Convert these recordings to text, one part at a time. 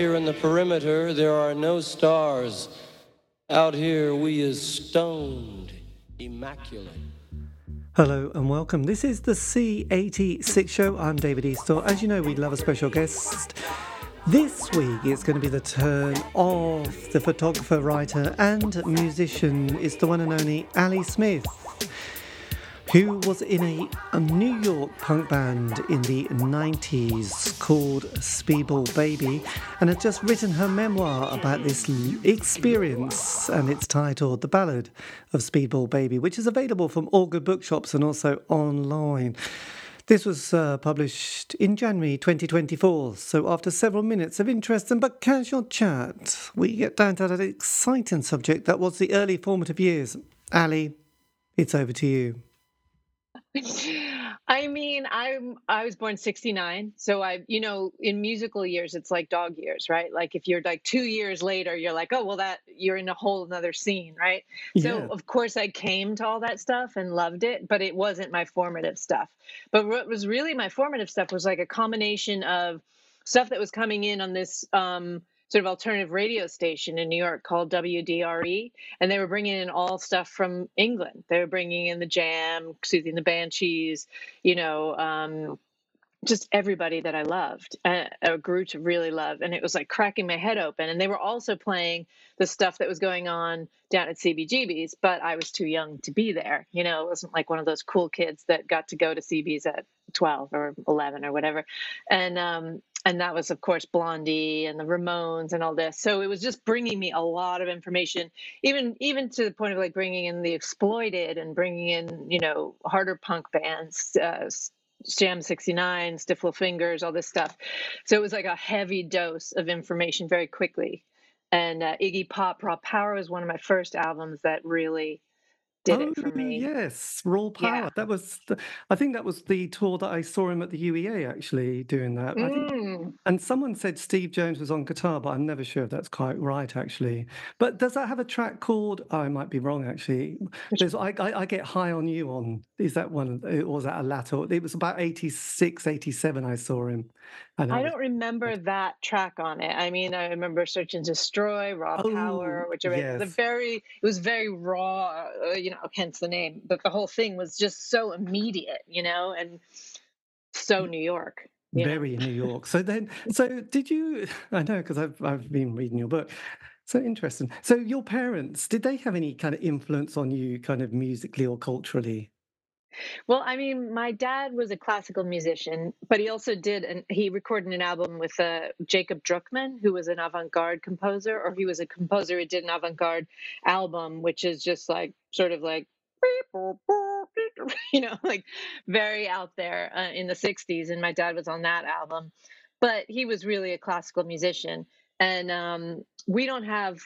here in the perimeter, there are no stars. Out here, we is stoned, immaculate. Hello and welcome. This is the C86 show. I'm David Eastaugh. As you know, we love a special guest. This week it's going to be the turn of the photographer, writer, and musician. It's the one and only Ali Smith who was in a, a, New York punk band in the 90s called Speedball Baby and had just written her memoir about this experience and it's titled The Ballad of Speedball Baby, which is available from all good bookshops and also online. This was uh, published in January 2024. So, after several minutes of interesting but casual chat, we get down to that exciting subject that was the early formative years. Ali, it's over to you. I mean, I'm I was born 69. So I, you know, in musical years it's like dog years, right? Like if you're like 2 years later, you're like, "Oh, well that you're in a whole another scene, right?" Yeah. So of course I came to all that stuff and loved it, but it wasn't my formative stuff. But what was really my formative stuff was like a combination of stuff that was coming in on this um sort of alternative radio station in New York called WDRE, and they were bringing in all stuff from England. They were bringing in the Jam, and the Banshees, you know, um, just everybody that I loved, uh, grew to really love, and it was like cracking my head open. And they were also playing the stuff that was going on down at CBGB's, but I was too young to be there. You know, it wasn't like one of those cool kids that got to go to CB's at 12 or 11 or whatever. And um, and that was of course blondie and the ramones and all this so it was just bringing me a lot of information even even to the point of like bringing in the exploited and bringing in you know harder punk bands uh, Sham 69, Stiff Fingers, all this stuff. So it was like a heavy dose of information very quickly. And uh, Iggy Pop, Raw Power was one of my first albums that really did oh, it for me. Yes, Raw Power. Yeah. That was, the, I think that was the tour that I saw him at the UEA actually doing that. Mm. Think, and someone said Steve Jones was on guitar, but I'm never sure if that's quite right actually. But does that have a track called? Oh, I might be wrong actually. There's, I, I, I, get high on you on. Is that one? Or was that a latter? It was about 86, 87. I saw him. I, I don't remember that track on it. I mean, I remember Search and Destroy, Raw oh, Power, which yes. the very. It was very raw. Uh, you know, hence the name. But the whole thing was just so immediate, you know, and so mm. New York. Very know? New York. So then, so did you? I know because I've I've been reading your book. So interesting. So your parents did they have any kind of influence on you, kind of musically or culturally? Well, I mean, my dad was a classical musician, but he also did, and he recorded an album with uh, Jacob Druckman, who was an avant-garde composer, or he was a composer who did an avant-garde album, which is just like sort of like, you know, like very out there uh, in the '60s. And my dad was on that album, but he was really a classical musician, and um, we don't have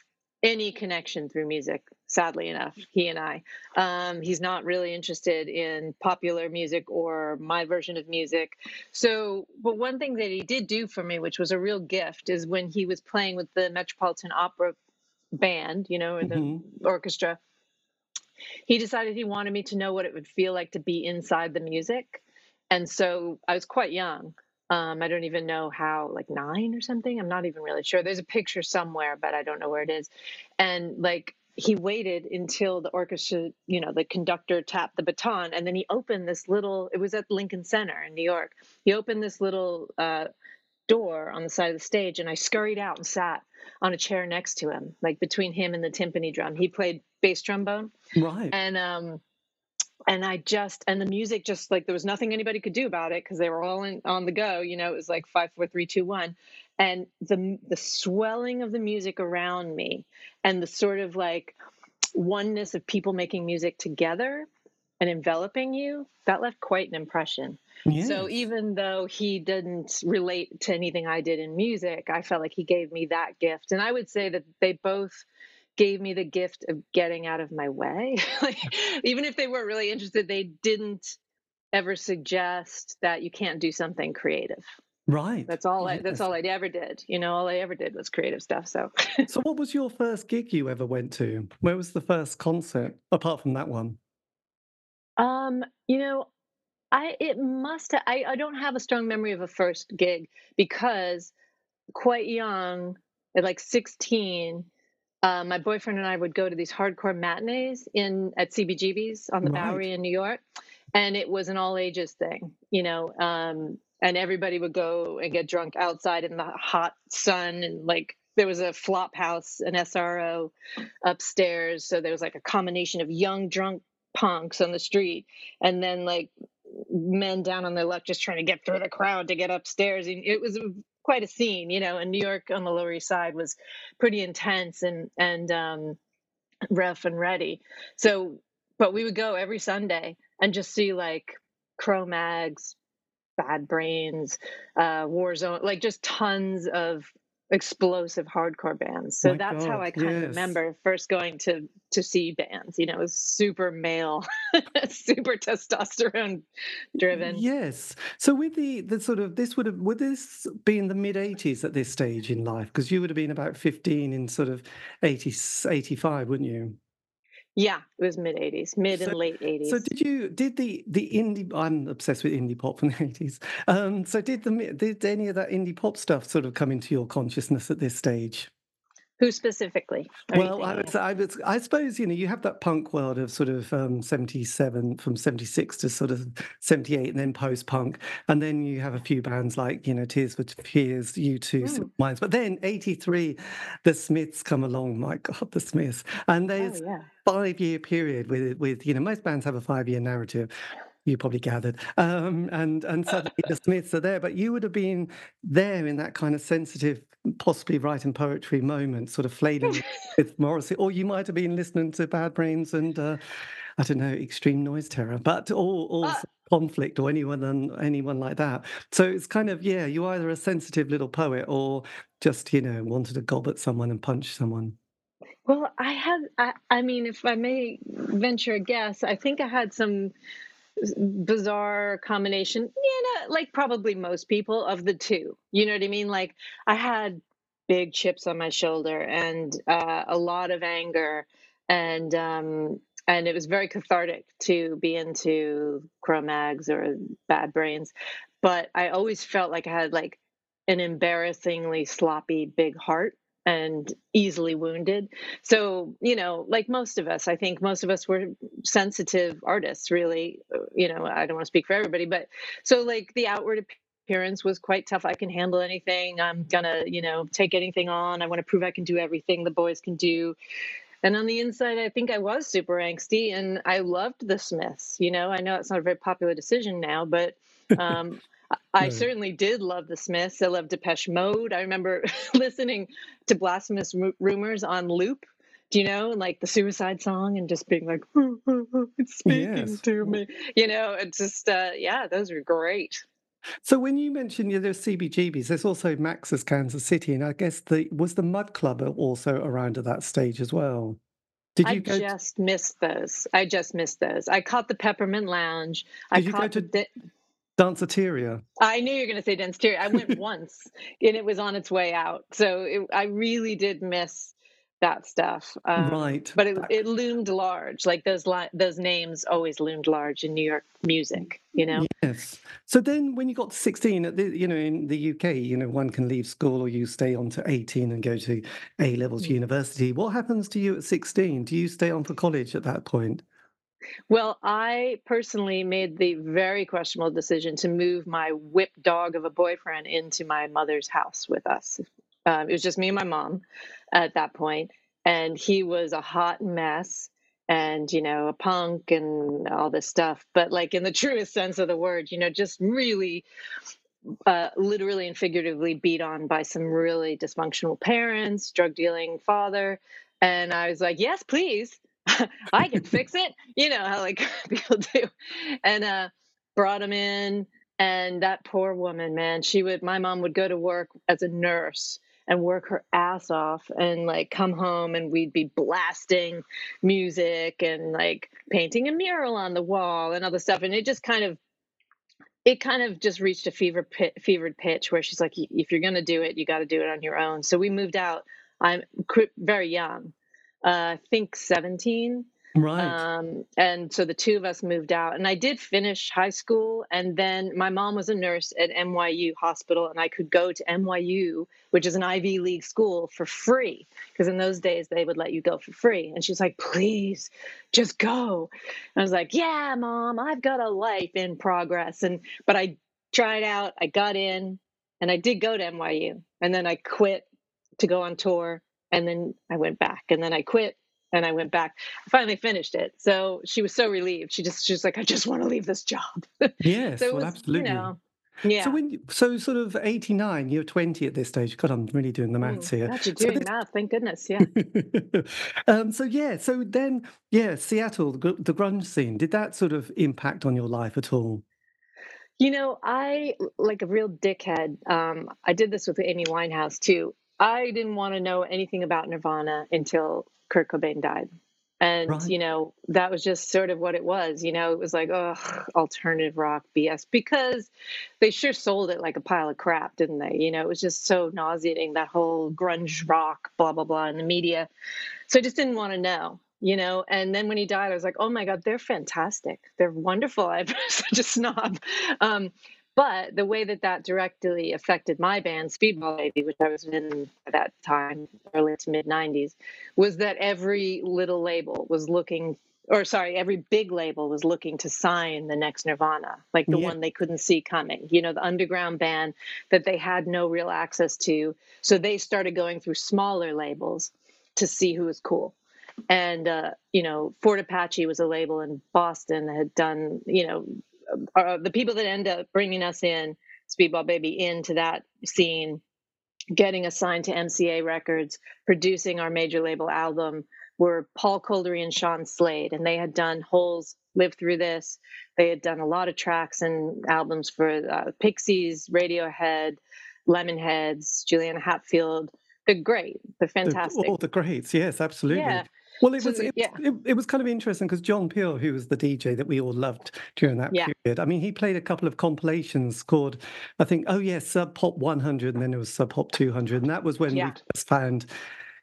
any connection through music sadly enough he and i. Um, he's not really interested in popular music or my version of music. So but one thing that he did do for me which was a real gift is when he was playing with the metropolitan opera band you know in the mm-hmm. orchestra he decided he wanted me to know what it would feel like to be inside the music. And so i was quite young um, I don't even know how, like nine or something. I'm not even really sure. There's a picture somewhere, but I don't know where it is. And like he waited until the orchestra, you know, the conductor tapped the baton, and then he opened this little. It was at Lincoln Center in New York. He opened this little uh, door on the side of the stage, and I scurried out and sat on a chair next to him, like between him and the timpani drum. He played bass trombone, right? And um, and I just and the music just like there was nothing anybody could do about it because they were all in, on the go. You know, it was like five, four, three, two, one, and the the swelling of the music around me and the sort of like oneness of people making music together and enveloping you that left quite an impression. Yes. So even though he didn't relate to anything I did in music, I felt like he gave me that gift, and I would say that they both gave me the gift of getting out of my way. like, even if they weren't really interested, they didn't ever suggest that you can't do something creative. Right. That's all. Yes. I, that's all I ever did. You know, all I ever did was creative stuff. So. so, what was your first gig you ever went to? Where was the first concert apart from that one? Um, you know, I it must. Have, I I don't have a strong memory of a first gig because quite young, at like 16, uh, my boyfriend and I would go to these hardcore matinees in at CBGB's on the right. Bowery in New York, and it was an all ages thing, you know. Um, and everybody would go and get drunk outside in the hot sun, and like there was a flop house, an SRO upstairs, so there was like a combination of young drunk punks on the street, and then like men down on their luck just trying to get through the crowd to get upstairs. And it was quite a scene, you know. And New York on the Lower East Side was pretty intense and and um, rough and ready. So, but we would go every Sunday and just see like Cro-Mags, Bad Brains, uh, Warzone, like just tons of explosive hardcore bands. So My that's God, how I kind yes. of remember first going to to see bands. You know, it was super male, super testosterone driven. Yes. So with the the sort of this would have would this be in the mid 80s at this stage in life because you would have been about 15 in sort of 80 85, wouldn't you? Yeah, it was mid '80s, mid so, and late '80s. So did you did the the indie? I'm obsessed with indie pop from the '80s. Um, so did the did any of that indie pop stuff sort of come into your consciousness at this stage? Who specifically? Well, I, would, I, would, I suppose you know you have that punk world of sort of um, '77 from '76 to sort of '78, and then post-punk, and then you have a few bands like you know Tears for Fears, U2, mm. Minds, but then '83, the Smiths come along. My God, the Smiths, and there's oh, yeah. five-year period with with you know most bands have a five-year narrative you probably gathered. Um, and and suddenly the Smiths are there, but you would have been there in that kind of sensitive, possibly writing poetry moment, sort of flailing with Morrissey, or you might have been listening to Bad Brains and uh, I don't know, Extreme Noise Terror, but all, all uh, conflict or anyone anyone like that. So it's kind of yeah, you're either a sensitive little poet or just you know wanted to gob at someone and punch someone. Well, I had, I, I mean, if I may venture a guess, I think I had some bizarre combination, you know, like probably most people of the two. You know what I mean? Like I had big chips on my shoulder and uh, a lot of anger and um, and it was very cathartic to be into Cro-Mags or Bad Brains, but I always felt like I had like an embarrassingly sloppy big heart and easily wounded. So, you know, like most of us, I think most of us were sensitive artists, really. Uh, you know, I don't want to speak for everybody, but so like the outward appearance was quite tough. I can handle anything. I'm gonna, you know, take anything on. I want to prove I can do everything the boys can do. And on the inside, I think I was super angsty and I loved the Smiths. You know, I know it's not a very popular decision now, but um, I certainly did love the Smiths. I loved Depeche Mode. I remember listening to Blasphemous Rumors on loop. Do you know, like the suicide song, and just being like, "It's speaking yes. to me." You know, it's just, uh, yeah, those were great. So when you mentioned you know, there's CBGBs, there's also Max's Kansas City, and I guess the was the Mud Club also around at that stage as well. Did you I just to... missed those. I just missed those. I caught the Peppermint Lounge. Did I you caught go to... the Danceteria. I knew you were going to say Danceteria. I went once and it was on its way out. So it, I really did miss that stuff. Um, right. But it, it loomed large. Like those li- those names always loomed large in New York music, you know? Yes. So then when you got to 16, at the, you know, in the UK, you know, one can leave school or you stay on to 18 and go to A levels mm-hmm. university. What happens to you at 16? Do you stay on for college at that point? Well, I personally made the very questionable decision to move my whip dog of a boyfriend into my mother's house with us. Um, it was just me and my mom at that point, and he was a hot mess and you know a punk and all this stuff. But like in the truest sense of the word you know just really uh, literally and figuratively beat on by some really dysfunctional parents drug dealing father. And i was like yes please I can fix it. You know how like people do. And uh brought him in and that poor woman, man, she would my mom would go to work as a nurse and work her ass off and like come home and we'd be blasting music and like painting a mural on the wall and other stuff and it just kind of it kind of just reached a fever pit, fevered pitch where she's like if you're going to do it you got to do it on your own so we moved out i'm very young uh, I think 17. Right. Um, and so the two of us moved out, and I did finish high school. And then my mom was a nurse at NYU Hospital, and I could go to NYU, which is an Ivy League school, for free. Because in those days, they would let you go for free. And she's like, please, just go. And I was like, yeah, mom, I've got a life in progress. And, but I tried out, I got in, and I did go to NYU. And then I quit to go on tour. And then I went back, and then I quit and I went back. I finally finished it. So she was so relieved. She just she's like, I just want to leave this job. Yes, so well, was, absolutely. You know, yeah. So when so sort of eighty nine, you're twenty at this stage. God, I'm really doing the maths mm, here. God, you're doing so this... math. Thank goodness. Yeah. um, so yeah. So then, yeah, Seattle, the, the grunge scene. Did that sort of impact on your life at all? You know, I like a real dickhead. Um, I did this with Amy Winehouse too. I didn't want to know anything about Nirvana until Kurt Cobain died. And, right. you know, that was just sort of what it was. You know, it was like, oh, alternative rock BS because they sure sold it like a pile of crap, didn't they? You know, it was just so nauseating, that whole grunge rock, blah, blah, blah in the media. So I just didn't want to know you know and then when he died i was like oh my god they're fantastic they're wonderful i'm such a snob um, but the way that that directly affected my band, Speedball Baby, which I was in at that time, early to mid 90s, was that every little label was looking, or sorry, every big label was looking to sign the next Nirvana, like the yeah. one they couldn't see coming, you know, the underground band that they had no real access to. So they started going through smaller labels to see who was cool and uh, you know fort apache was a label in boston that had done you know uh, the people that end up bringing us in, Speedball Baby, into that scene, getting assigned to MCA Records, producing our major label album were Paul Kolderie and Sean Slade, and they had done Holes, Live Through This. They had done a lot of tracks and albums for uh, Pixies, Radiohead, Lemonheads, Juliana Hatfield. They're great. They're fantastic. All the greats, yes, absolutely. Yeah. Well, it was it, yeah. it, it, was kind of interesting because John Peel, who was the DJ that we all loved during that yeah. period, I mean, he played a couple of compilations called, I think, oh yes, Sub Pop 100, and then it was Sub Pop 200, and that was when yeah. we just found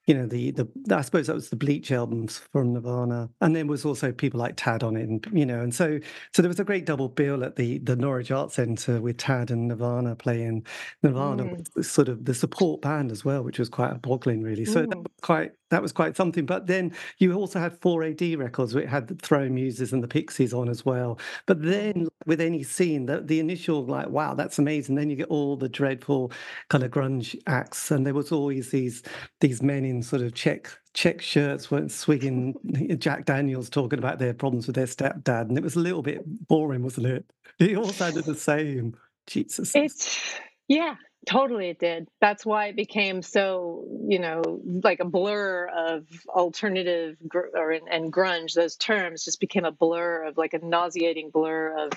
you know the the I suppose that was the Bleach albums from Nirvana, and there was also people like Tad on it, and you know, and so so there was a great double bill at the the Norwich Arts Centre with Tad and Nirvana playing Nirvana, mm. sort of the support band as well, which was quite a boggling, really. So that was quite that was quite something. But then you also had 4AD records, which had the Throwing Muses and the Pixies on as well. But then with any scene, the, the initial like, wow, that's amazing. Then you get all the dreadful kind of grunge acts, and there was always these these men in sort of check check shirts weren't swigging Jack Daniels talking about their problems with their stepdad, and it was a little bit boring, wasn't it? It all sounded the same. Jesus. It's yeah, Totally, it did. That's why it became so, you know, like a blur of alternative gr- or and grunge. Those terms just became a blur of like a nauseating blur of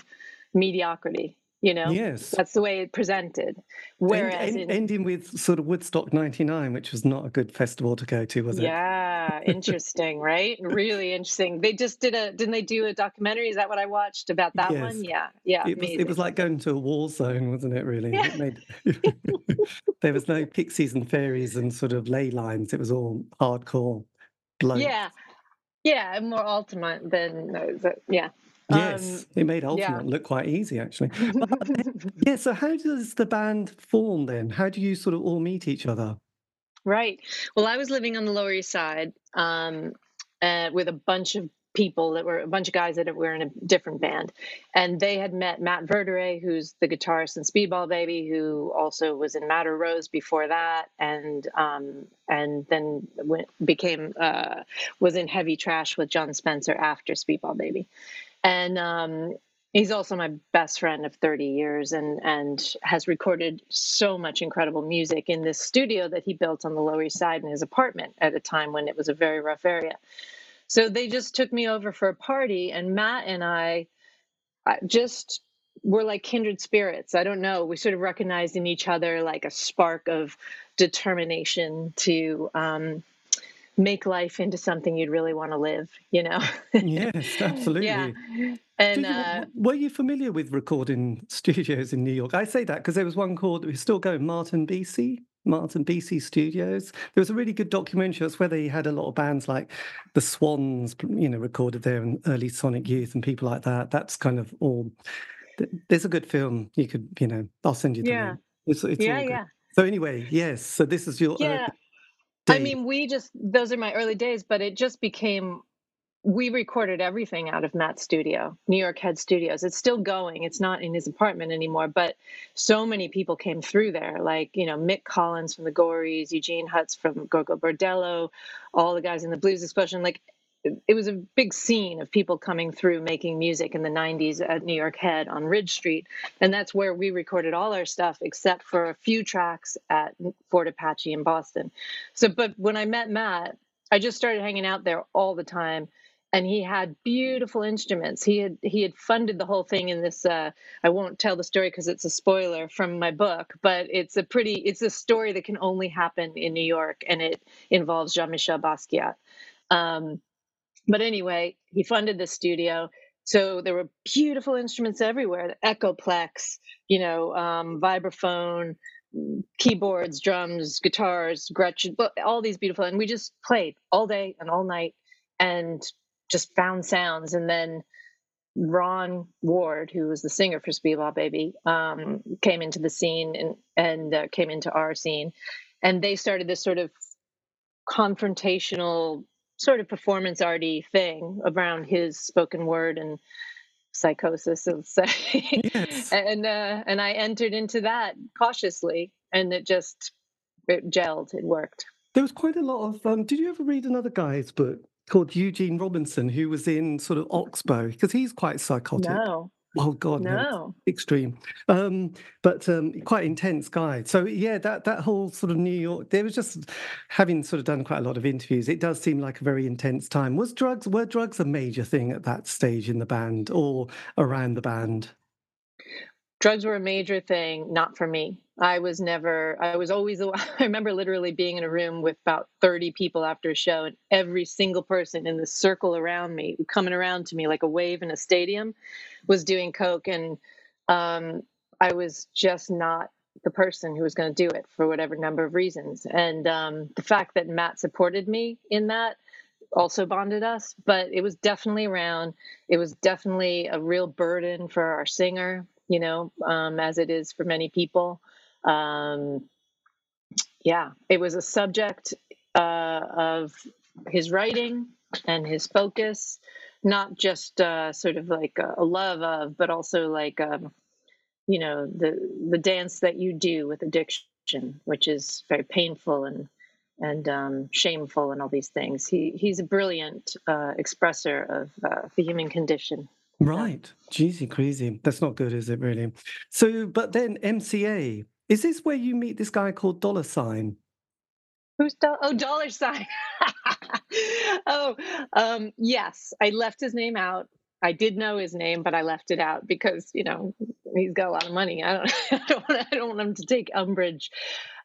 mediocrity you know? Yes. That's the way it presented. Whereas end, end, in, ending with sort of woodstock 99 which was not a good festival to go to was it? Yeah interesting right? Really interesting. They just did a didn't they do a documentary? Is that what i watched about that yes. one? Yeah yeah it was, it was, like going to a war zone wasn't it really? Yeah. It made, there was no pixies and fairies and sort of ley lines. It was all hardcore blood yeah. Yeah more ultimate than uh, yeah Yes, um, it made Ultimate yeah. look quite easy, actually. yeah, so how does the band form then? How do you sort of all meet each other? Right. Well, I was living on the Lower East Side um, uh, with a bunch of people that were a bunch of guys that were in a different band and they had met matt Verta-Ray who's the guitarist in speedball baby who also was in Madder rose before that and um, and then went, became uh, was in heavy trash with jon spencer after speedball baby and um, he's also my best friend of 30 years and and has recorded so much incredible music in this studio that he built on the lower east side in his apartment at a time when it was a very rough area. So they just took me over for a party and matt and i, just were like kindred spirits. I don't know. We sort of recognized in each other like a spark of determination to um, make life into something you'd really want to live you know yes absolutely yeah and you, uh, were you familiar with recording studios in new york i say that because there was one called we're still going Martin Bisi Martin, BC Studios. There was a really good documentary. That's where they had a lot of bands like the Swans, you know, recorded there and early Sonic Youth and people like that. That's kind of all. There's a good film. You could, you know, I'll send you the yeah. It's, it's yeah, yeah. So anyway, yes. So this is your. Yeah. I mean, we just those are my early days, but it just became we recorded everything out of Matt's studio, New York Head Studios. It's still going. It's not in his apartment anymore, but so many people came through there, like, you know, Mick Collins from the Gories, Eugene Hutz from Gogol Bordello, all the guys in the Blues Explosion. Like, it was a big scene of people coming through making music in the 90s at New York Head on Ridge Street. And that's where we recorded all our stuff, except for a few tracks at Fort Apache in Boston. So, but when I met Matt, I just started hanging out there all the time and he had beautiful instruments. He had he had funded the whole thing in this. Uh, I won't tell the story because it's a spoiler from my book, but it's a pretty it's a story that can only happen in New York, and it involves Jean Michel Basquiat. Um, but anyway, he funded the studio. So there were beautiful instruments everywhere: the Echoplex, you know, um, vibraphone, keyboards, drums, guitars, Gretsch, all these beautiful. And we just played all day and all night, and just found sounds and then Ron Ward, who was the singer for Speedball Baby, um, came into the scene and and uh, came into our scene, and they started this sort of confrontational, sort of performance arty thing around his spoken word and psychosis, let's say. Yes. and uh, and I entered into that cautiously, and it just it gelled. It worked. There was quite a lot of. Um, did you ever read another guy's book called Eugene Robinson, who was in sort of Oxbow, because he's quite psychotic. No. Oh God, no, extreme, um, but um, quite intense guy. So yeah, that that whole sort of New York, there was just having sort of done quite a lot of interviews. It does seem like a very intense time. Was drugs were drugs a major thing at that stage in the band or around the band? Drugs were a major thing not for me. I was never i was always i remember literally being in a room with about 30 people after a show and every single person in the circle around me coming around to me like a wave in a stadium was doing coke and um, i was just not the person who was going to do it for whatever number of reasons. And um, the fact that matt supported me in that also bonded us but it was definitely around it was definitely a real burden for our singer you know, um, as it is for many people. Um, yeah, it was a subject uh, of his writing and his focus, not just uh, sort of like a, love of, but also like, um, you know, the the dance that you do with addiction, which is very painful and and um, shameful and all these things. He he's a brilliant uh, expresser of uh, the human condition. Right. Jeezy crazy. That's not good, is it really? So, but then MCA, is this where you meet this guy called Dollar Sign? Who's do- oh dollar sign? oh, um, yes. I left his name out. I did know his name, but I left it out because you know he's got a lot of money. I don't, I don't, want, I don't want him to take umbrage.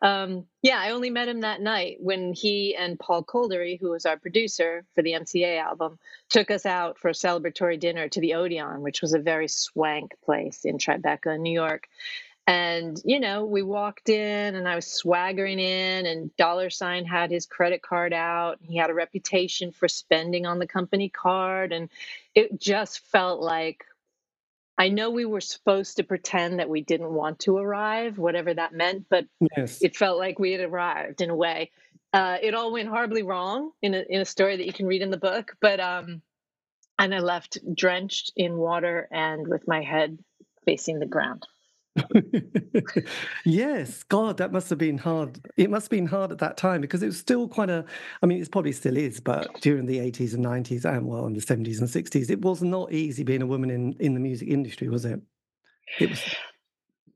Um, yeah, I only met him that night when he and Paul Kolderie, who was our producer for the MCA album, took us out for a celebratory dinner to the Odeon, which was a very swank place in Tribeca, New York. And, you know, we walked in and I was swaggering in, and Dollar Sign had his credit card out. He had a reputation for spending on the company card. And it just felt like I know we were supposed to pretend that we didn't want to arrive, whatever that meant, but yes. it felt like we had arrived in a way. Uh, it all went horribly wrong in a, in a story that you can read in the book, but um, and I left drenched in water and with my head facing the ground. yes, God, that must have been hard. It must have been hard at that time because it was still quite a. I mean, it probably still is, but during the eighties and nineties, and well, in the seventies and sixties, it was not easy being a woman in in the music industry, was it? It was.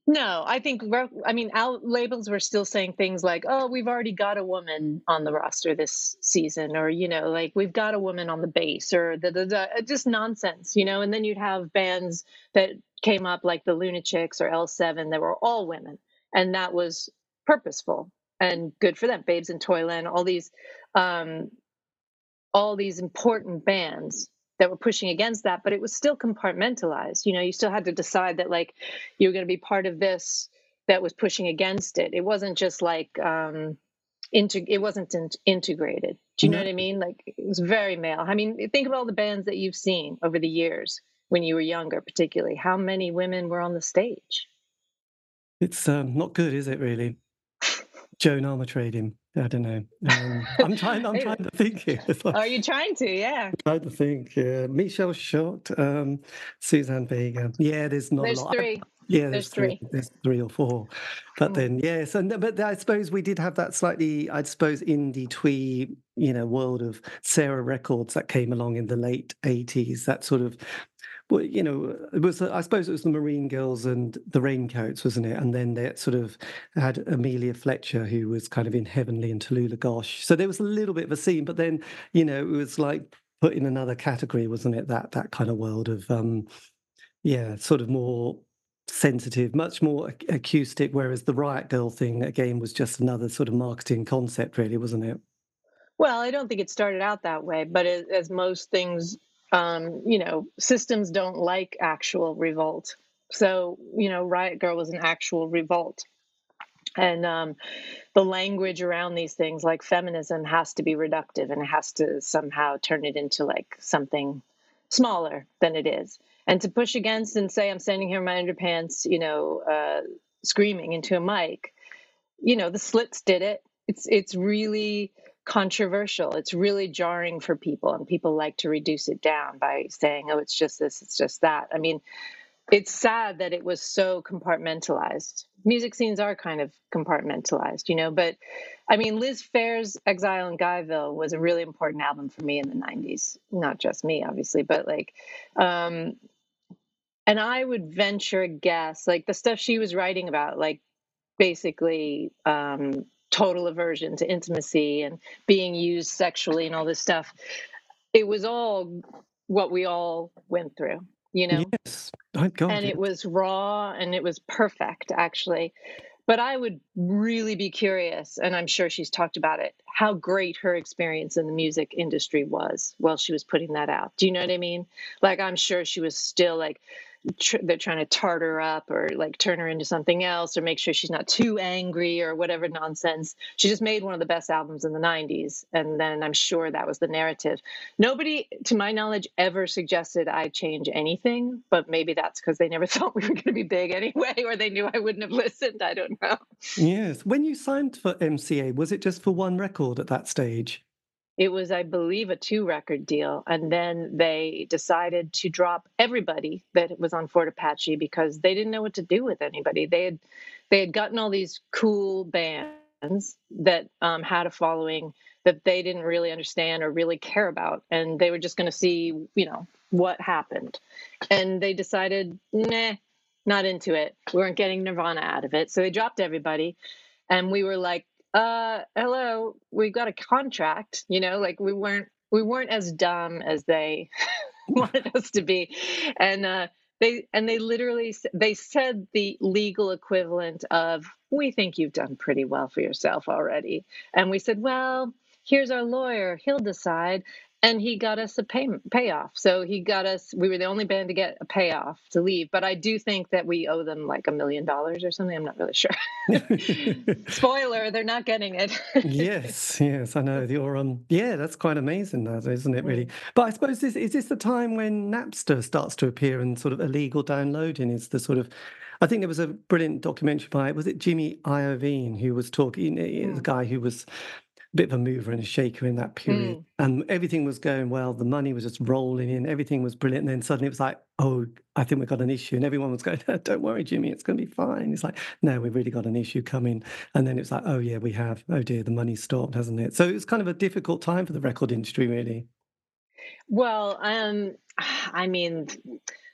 No, I think I mean our labels were still saying things like, "Oh, we've already got a woman on the roster this season," or you know, like we've got a woman on the bass, or the, the, the just nonsense, you know. And then you'd have bands that came up like the Lunachicks or L7 that were all women, and that was purposeful and good for them. Babes in Toyland, all these, um, all these important bands that were pushing against that, but it was still compartmentalized. You know, you still had to decide that like you were going to be part of this that was pushing against it. It wasn't just like um, into it wasn't in, integrated. Do you know what I mean? Like it was very male. I mean, think of all the bands that you've seen over the years when you were younger, particularly. How many women were on the stage? It's um, not good, is it? Really, Joan Armatrading. I don't know. Um, I'm trying. I'm trying to think here. Like, Are you trying to? Yeah. I'm trying to think. Yeah. Michelle Shocked, um, Suzanne Vega. Yeah, there's not there's a lot. Three. Yeah, there's, there's three. three. There's three or four. But mm. then, yes, and but I suppose we did have that slightly, I suppose, indie twee, you know, world of Sarah Records that came along in the late '80s. That sort of well, you know, it was I suppose it was the Marine Girls and the Raincoats, wasn't it? And then they sort of had Amelia Fletcher, who was kind of in Heavenly and Tallulah Gosh. So there was a little bit of a scene, but then you know it was like put in another category, wasn't it? That that kind of world of um, yeah, sort of more sensitive, much more acoustic. Whereas the Riot Girl thing again was just another sort of marketing concept, really, wasn't it? Well, I don't think it started out that way, but as most things um, you know, systems don't like actual revolt. So, you know, Riot Girl was an actual revolt. And um, the language around these things, like feminism, has to be reductive and it has to somehow turn it into like something smaller than it is. And to push against and say, I'm standing here in my underpants, you know, uh, screaming into a mic, you know, the slits did it. It's it's really controversial. It's really jarring for people, and people like to reduce it down by saying, oh, it's just this, it's just that. I mean, it's sad that it was so compartmentalized. Music scenes are kind of compartmentalized, you know, but I mean, Liz Phair's Exile in Guyville was a really important album for me in the 90s. Not just me, obviously, but like, um, and I would venture a guess, like the stuff she was writing about, like basically um, total aversion to intimacy and being used sexually and all this stuff. It was all what we all went through, you know? Yes. Thank God. And it was raw and it was perfect, actually. But I would really be curious, and I'm sure she's talked about it, how great her experience in the music industry was while she was putting that out. Do you know what I mean? Like, I'm sure she was still like, tr- they're trying to tart her up or like turn her into something else or make sure she's not too angry or whatever nonsense. She just made one of the best albums in the 90s. And then I'm sure that was the narrative. Nobody, to my knowledge, ever suggested I change anything, but maybe that's because they never thought we were going to be big anyway, or they knew I wouldn't have listened. I don't know. Yes. When you signed for MCA, was it just for one record at that stage? It was, I believe, a two record deal. And then they decided to drop everybody that was on Fort Apache because they didn't know what to do with anybody. They had they had gotten all these cool bands that um, had a following that they didn't really understand or really care about. And they were just going to see, you know, what happened. And they decided, nah, not into it. We weren't getting Nirvana out of it. So they dropped everybody. And we were like, uh hello we've got a contract you know like we weren't we weren't as dumb as they wanted us to be. And uh they and they literally they said the legal equivalent of we think you've done pretty well for yourself already. And we said well here's our lawyer. He'll decide and he got us a pay, payoff. So he got us. We were the only band to get a payoff to leave. But I do think that we owe them like a million dollars or something. I'm not really sure. Spoiler: they're not getting it. yes, yes, I know. You're um, yeah, that's quite amazing, that isn't it? Really. But I suppose this is this the time when Napster starts to appear and sort of illegal downloading is the sort of I think there was a brilliant documentary by was it Jimmy Iovine who was talking, mm. the guy who was bit of a mover and a shaker in that period. Mm. And everything was going well. The money was just rolling in. Everything was brilliant. And then suddenly it was like, oh, I think we've got an issue. And everyone was going, don't worry, Jimmy, it's going to be fine. It's like, no, we've really got an issue coming. And then it was like, oh, yeah, we have. Oh, dear, the money stopped, hasn't it? So it was kind of a difficult time for the record industry, really. Well, um, I mean,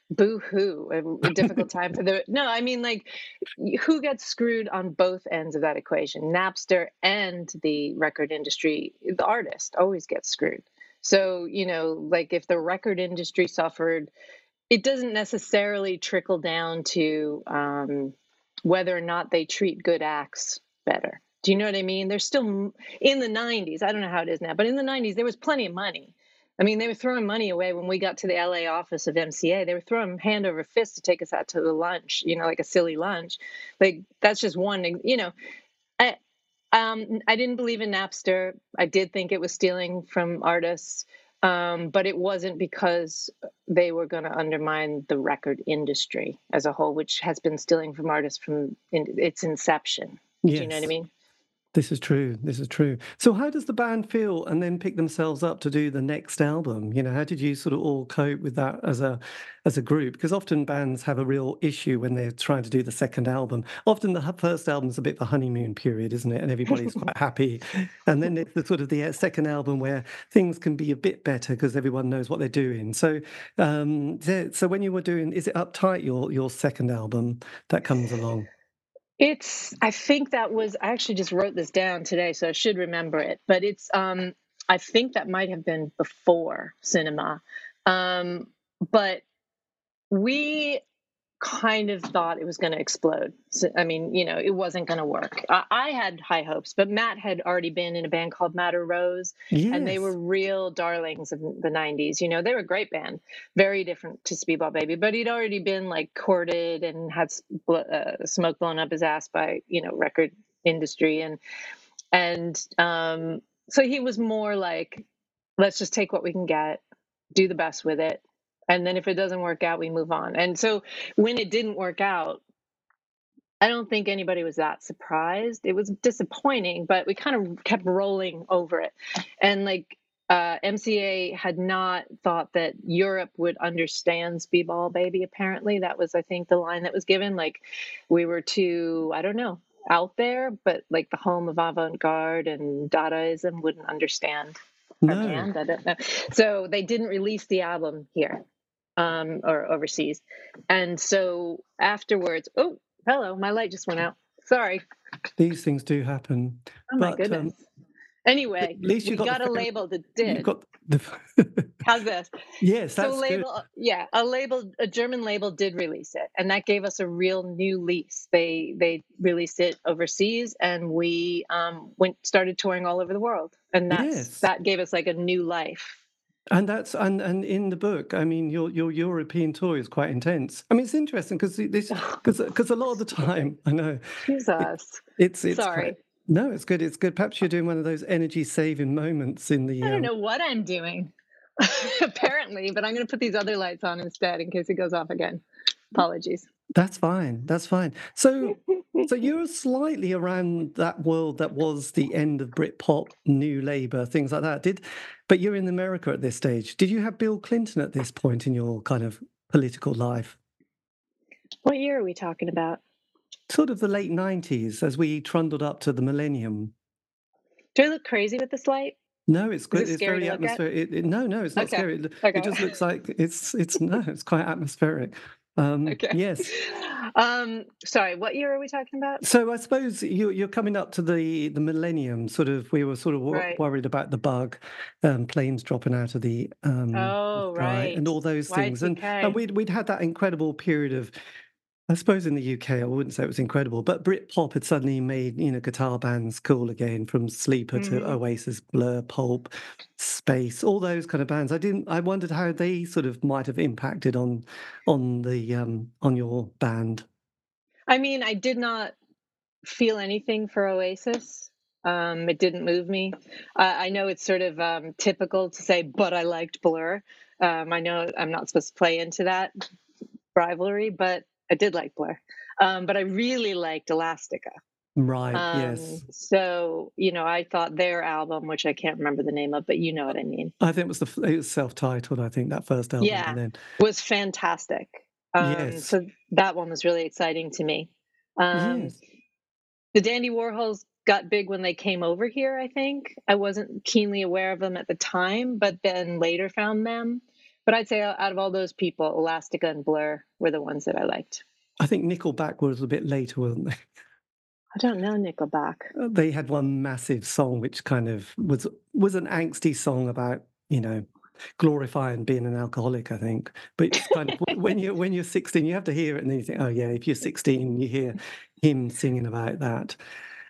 boo hoo and a, difficult time for the no i mean like who gets screwed on both ends of that equation? Napster and the record industry the artist always gets screwed. So you know like if the record industry suffered it doesn't necessarily trickle down to um, whether or not they treat good acts better. Do you know what i mean? There's still in the 90s i don't know how it is now but in the 90s there was plenty of money I mean, they were throwing money away when we got to the LA office of MCA. They were throwing hand over fist to take us out to the lunch, you know, like a silly lunch. Like that's just one, you know. I um I didn't believe in Napster. I did think it was stealing from artists, um, but it wasn't because they were going to undermine the record industry as a whole, which has been stealing from artists from in, its inception. Yes. Do you know what I mean? This is true. This is true. So, how does the band feel, and then pick themselves up to do the next album? You know, how did you sort of all cope with that as a as a group? Because often bands have a real issue when they're trying to do the second album. Often the first album is a bit the honeymoon period, isn't it? And everybody's quite happy, and then it's the sort of the uh, second album where things can be a bit better because everyone knows what they're doing. So, um, so when you were doing, is it uptight your your second album that comes along? It's, I think that was, I actually just wrote this down today, so I should remember it, but it's, um, I think that might have been before cinema. Um, but we kind of thought it was going to explode. So, I mean, you know, it wasn't going to work. I, I, had high hopes, but Matt had already been in a band called Madder Rose, yes. and they were real darlings of the 90s. You know, they were a great band, very different to Speedball Baby, but he'd already been like courted and had uh, smoke blown up his ass by, you know, record industry. And, and um, so he was more like, let's just take what we can get, do the best with it and then if it doesn't work out we move on and so when it didn't work out i don't think anybody was that surprised it was disappointing but we kind of kept rolling over it and like uh, MCA had not thought that Europe would understand Speedball Baby. Apparently, that was, I think, the line that was given. Like, we were too, I don't know, out there, but like the home of avant garde and Dadaism wouldn't understand no. our band. I don't know. So they didn't release the album here um, or overseas. And so afterwards, oh, hello, my light just went out. Sorry. These things do happen. Oh my but, um, goodness. Um, anyway, at least you got, got a label that did. You Got the... How's this? Yes, that's so label. Good. Yeah, a label, a German label did release it, and that gave us a real new lease. They they released it overseas, and we um, went started touring all over the world, and that's yes. that gave us like a new life. And that's and and in the book, I mean, your your European tour is quite intense. I mean, it's interesting because this because because a lot of the time, I know. Jesus. It, it's it's sorry. Quite, no, it's good. It's good. Perhaps you're doing one of those energy saving moments in the. I don't um, know what I'm doing, apparently, but I'm going to put these other lights on instead in case it goes off again. Apologies. That's fine. That's fine. So, so you're slightly around that world that was the end of Britpop, New Labour, things like that. Did, but you're in America at this stage. Did you have Bill Clinton at this point in your kind of political life? What year are we talking about? Sort of the late '90s, as we trundled up to the millennium. Do I look crazy with this light? No, it's good. It it's very atmospheric. It, it, no, no, it's not okay. scary. It, okay. it just looks like it's it's no, it's quite atmospheric. Um, okay. Yes. Um, sorry, what year are we talking about? So I suppose you, you're coming up to the the millennium. Sort of, we were sort of right. worried about the bug, um, planes dropping out of the um, oh right, and all those things, and, and we'd we'd had that incredible period of I suppose in the UK, I wouldn't say it was incredible, but Britpop had suddenly made you know guitar bands cool again, from Sleeper mm-hmm. to Oasis, Blur, Pulp, Space, all those kind of bands. I didn't. I wondered how they sort of might have impacted on on the um, on your band. I mean, I did not feel anything for Oasis. Um, it didn't move me. Uh, I know it's sort of um, typical to say, but I liked Blur. Um, I know I'm not supposed to play into that rivalry, but I did like Blur, um, but I really liked Elastica. Right. Um, yes. So you know, I thought their album, which I can't remember the name of, but you know what I mean. I think it was the it was self-titled. I think that first album. Yeah, then... was fantastic. Um, yes. So that one was really exciting to me. Um, yes. The Dandy Warhols got big when they came over here. I think I wasn't keenly aware of them at the time, but then later found them. But I'd say out of all those people, Elastica and Blur were the ones that I liked. I think Nickelback was a bit later, weren't they? I don't know Nickelback. Uh, they had one massive song which kind of was was an angsty song about you know glorifying being an alcoholic. I think, but it's kind of when you when you're 16, you have to hear it, and then you think, oh yeah, if you're 16, you hear him singing about that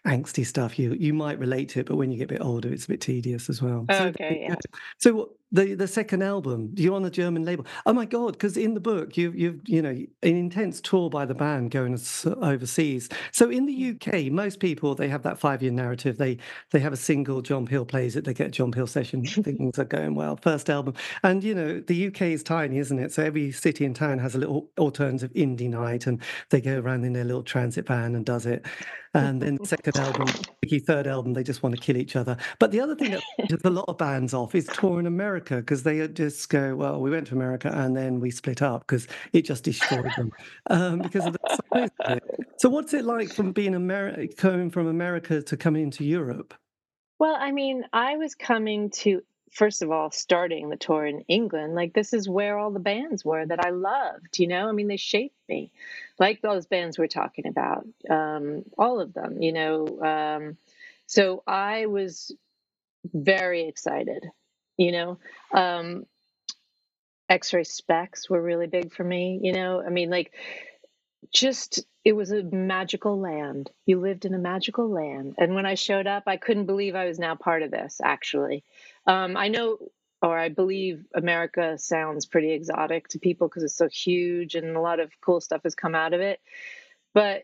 angsty stuff, you you might relate to it, but when you get a bit older, it's a bit tedious as well. Oh, okay, so, yeah. So the the second album you're on a german label? Oh my god because in the book you you've you know an intense tour by the band going overseas. So in the mm. uk most people they have that five year narrative. They they have a single john peel plays it they get john peel session things are going well first album. And you know the uk is tiny isn't it? So every city and town has a little alternative indie night and they go around in their little transit van and does it and then second album third album they just want to kill each other but the other thing that pisses a lot of bands off is touring america because they just go well we went to america and then we split up because it just destroyed them um, because of the size of it. so what's it like from being america coming from america to coming into europe well i mean i was coming to first of all starting the tour in england like this is where all the bands were that i loved you know? I mean they shaped me. Like those bands we're talking about um, all of them you know? Um, so i was very excited you know? Um, X-Ray Spex were really big for me you know? I mean like just it was a magical land. You lived in a magical land. And when i showed up i couldn't believe i was now part of this actually um, I know, or I believe, America sounds pretty exotic to people because it's so huge and a lot of cool stuff has come out of it. But,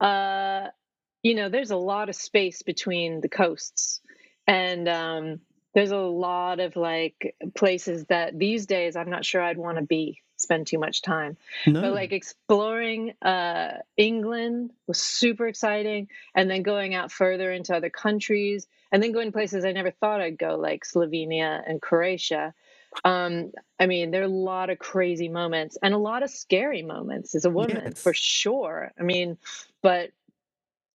uh, you know, there's a lot of space between the coasts. And um, there's a lot of like places that these days I'm not sure I'd want to be spend too much time. No. But like exploring uh, England was super exciting, and then going out further into other countries, and then going places I never thought I'd go, like Slovenia and Croatia. Um, I mean, there are a lot of crazy moments and a lot of scary moments as a woman, yes. for sure. I mean, but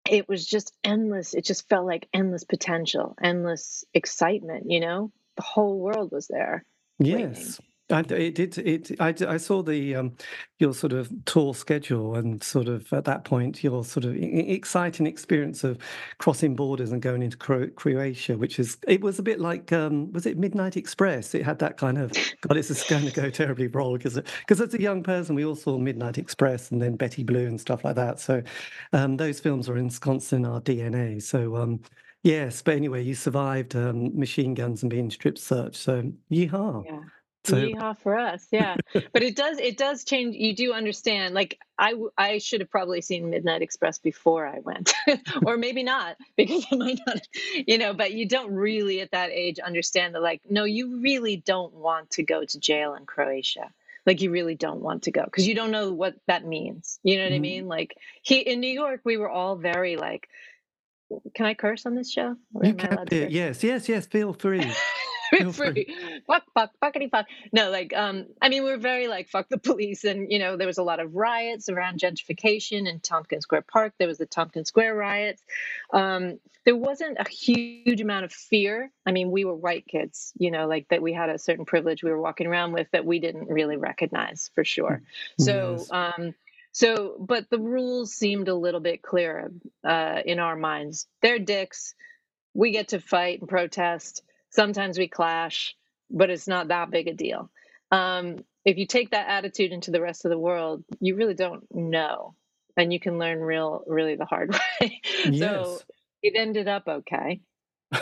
it was just endless. It just felt like endless potential, endless excitement. You know, the whole world was there. Yes. Waiting. I, it did. It, I, I saw the um, your sort of tour schedule, and sort of at that point, your sort of exciting experience of crossing borders and going into Croatia, which is it was a bit like um, was it Midnight Express? It had that kind of God, it's going to go terribly wrong because because as a young person, we all saw Midnight Express and then Betty Blue and stuff like that. So um, those films are ensconced in our DNA. So um, yes, but anyway, you survived um, machine guns and being strip searched. So yeehaw. Yeah. So, Yeehaw for us, yeah. but it does it does change. You do understand. Like I I should have probably seen Midnight Express before I went, or maybe not because I might not, you know. But you don't really at that age understand that. Like, no, you really don't want to go to jail in Croatia. Like you really don't want to go because you don't know what that means. You know what mm-hmm. I mean? Like he in New York, we were all very like. Can I curse on this show? you can. Yes, yes, yes. Feel free. free. fuck, fuck, fuckity fuck. No, like, um, I mean, we are very like, fuck the police. And, you know, there was a lot of riots around gentrification in Tompkins Square Park. There was the Tompkins Square riots. Um, there wasn't a huge amount of fear. I mean, we were white kids, you know, like that we had a certain privilege we were walking around with that we didn't really recognize for sure. So, yes. um, so, but the rules seemed a little bit clearer uh, in our minds. They're dicks. We get to fight and protest Sometimes we clash, but it's not that big a deal. Um, if you take that attitude into the rest of the world, you really don't know, and you can learn real, really the hard way. Yes. So it ended up okay.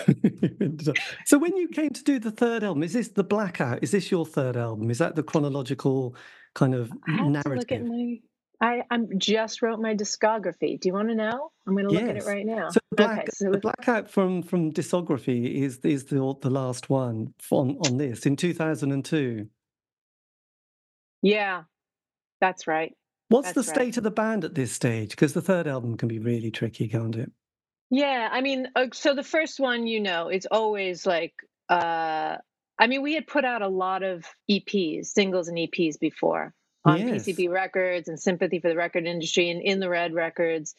so when you came to do the third album, is this the Blackout? Is this your third album? Is that the chronological kind of narrative? I I'm just wrote my discography. Do you want to know? I'm going to look at it right now. So, black, okay, so the blackout from from discography is is the the last one on on this in 2002. Yeah, that's right. What's that's the state right. of the band at this stage? Because the third album can be really tricky, can't it? Yeah, I mean, uh, so the first one, you know, it's always like uh I mean, we had put out a lot of EPs, singles and EPs before on yes. PCB Records and Sympathy for the Record Industry and In the Red Records.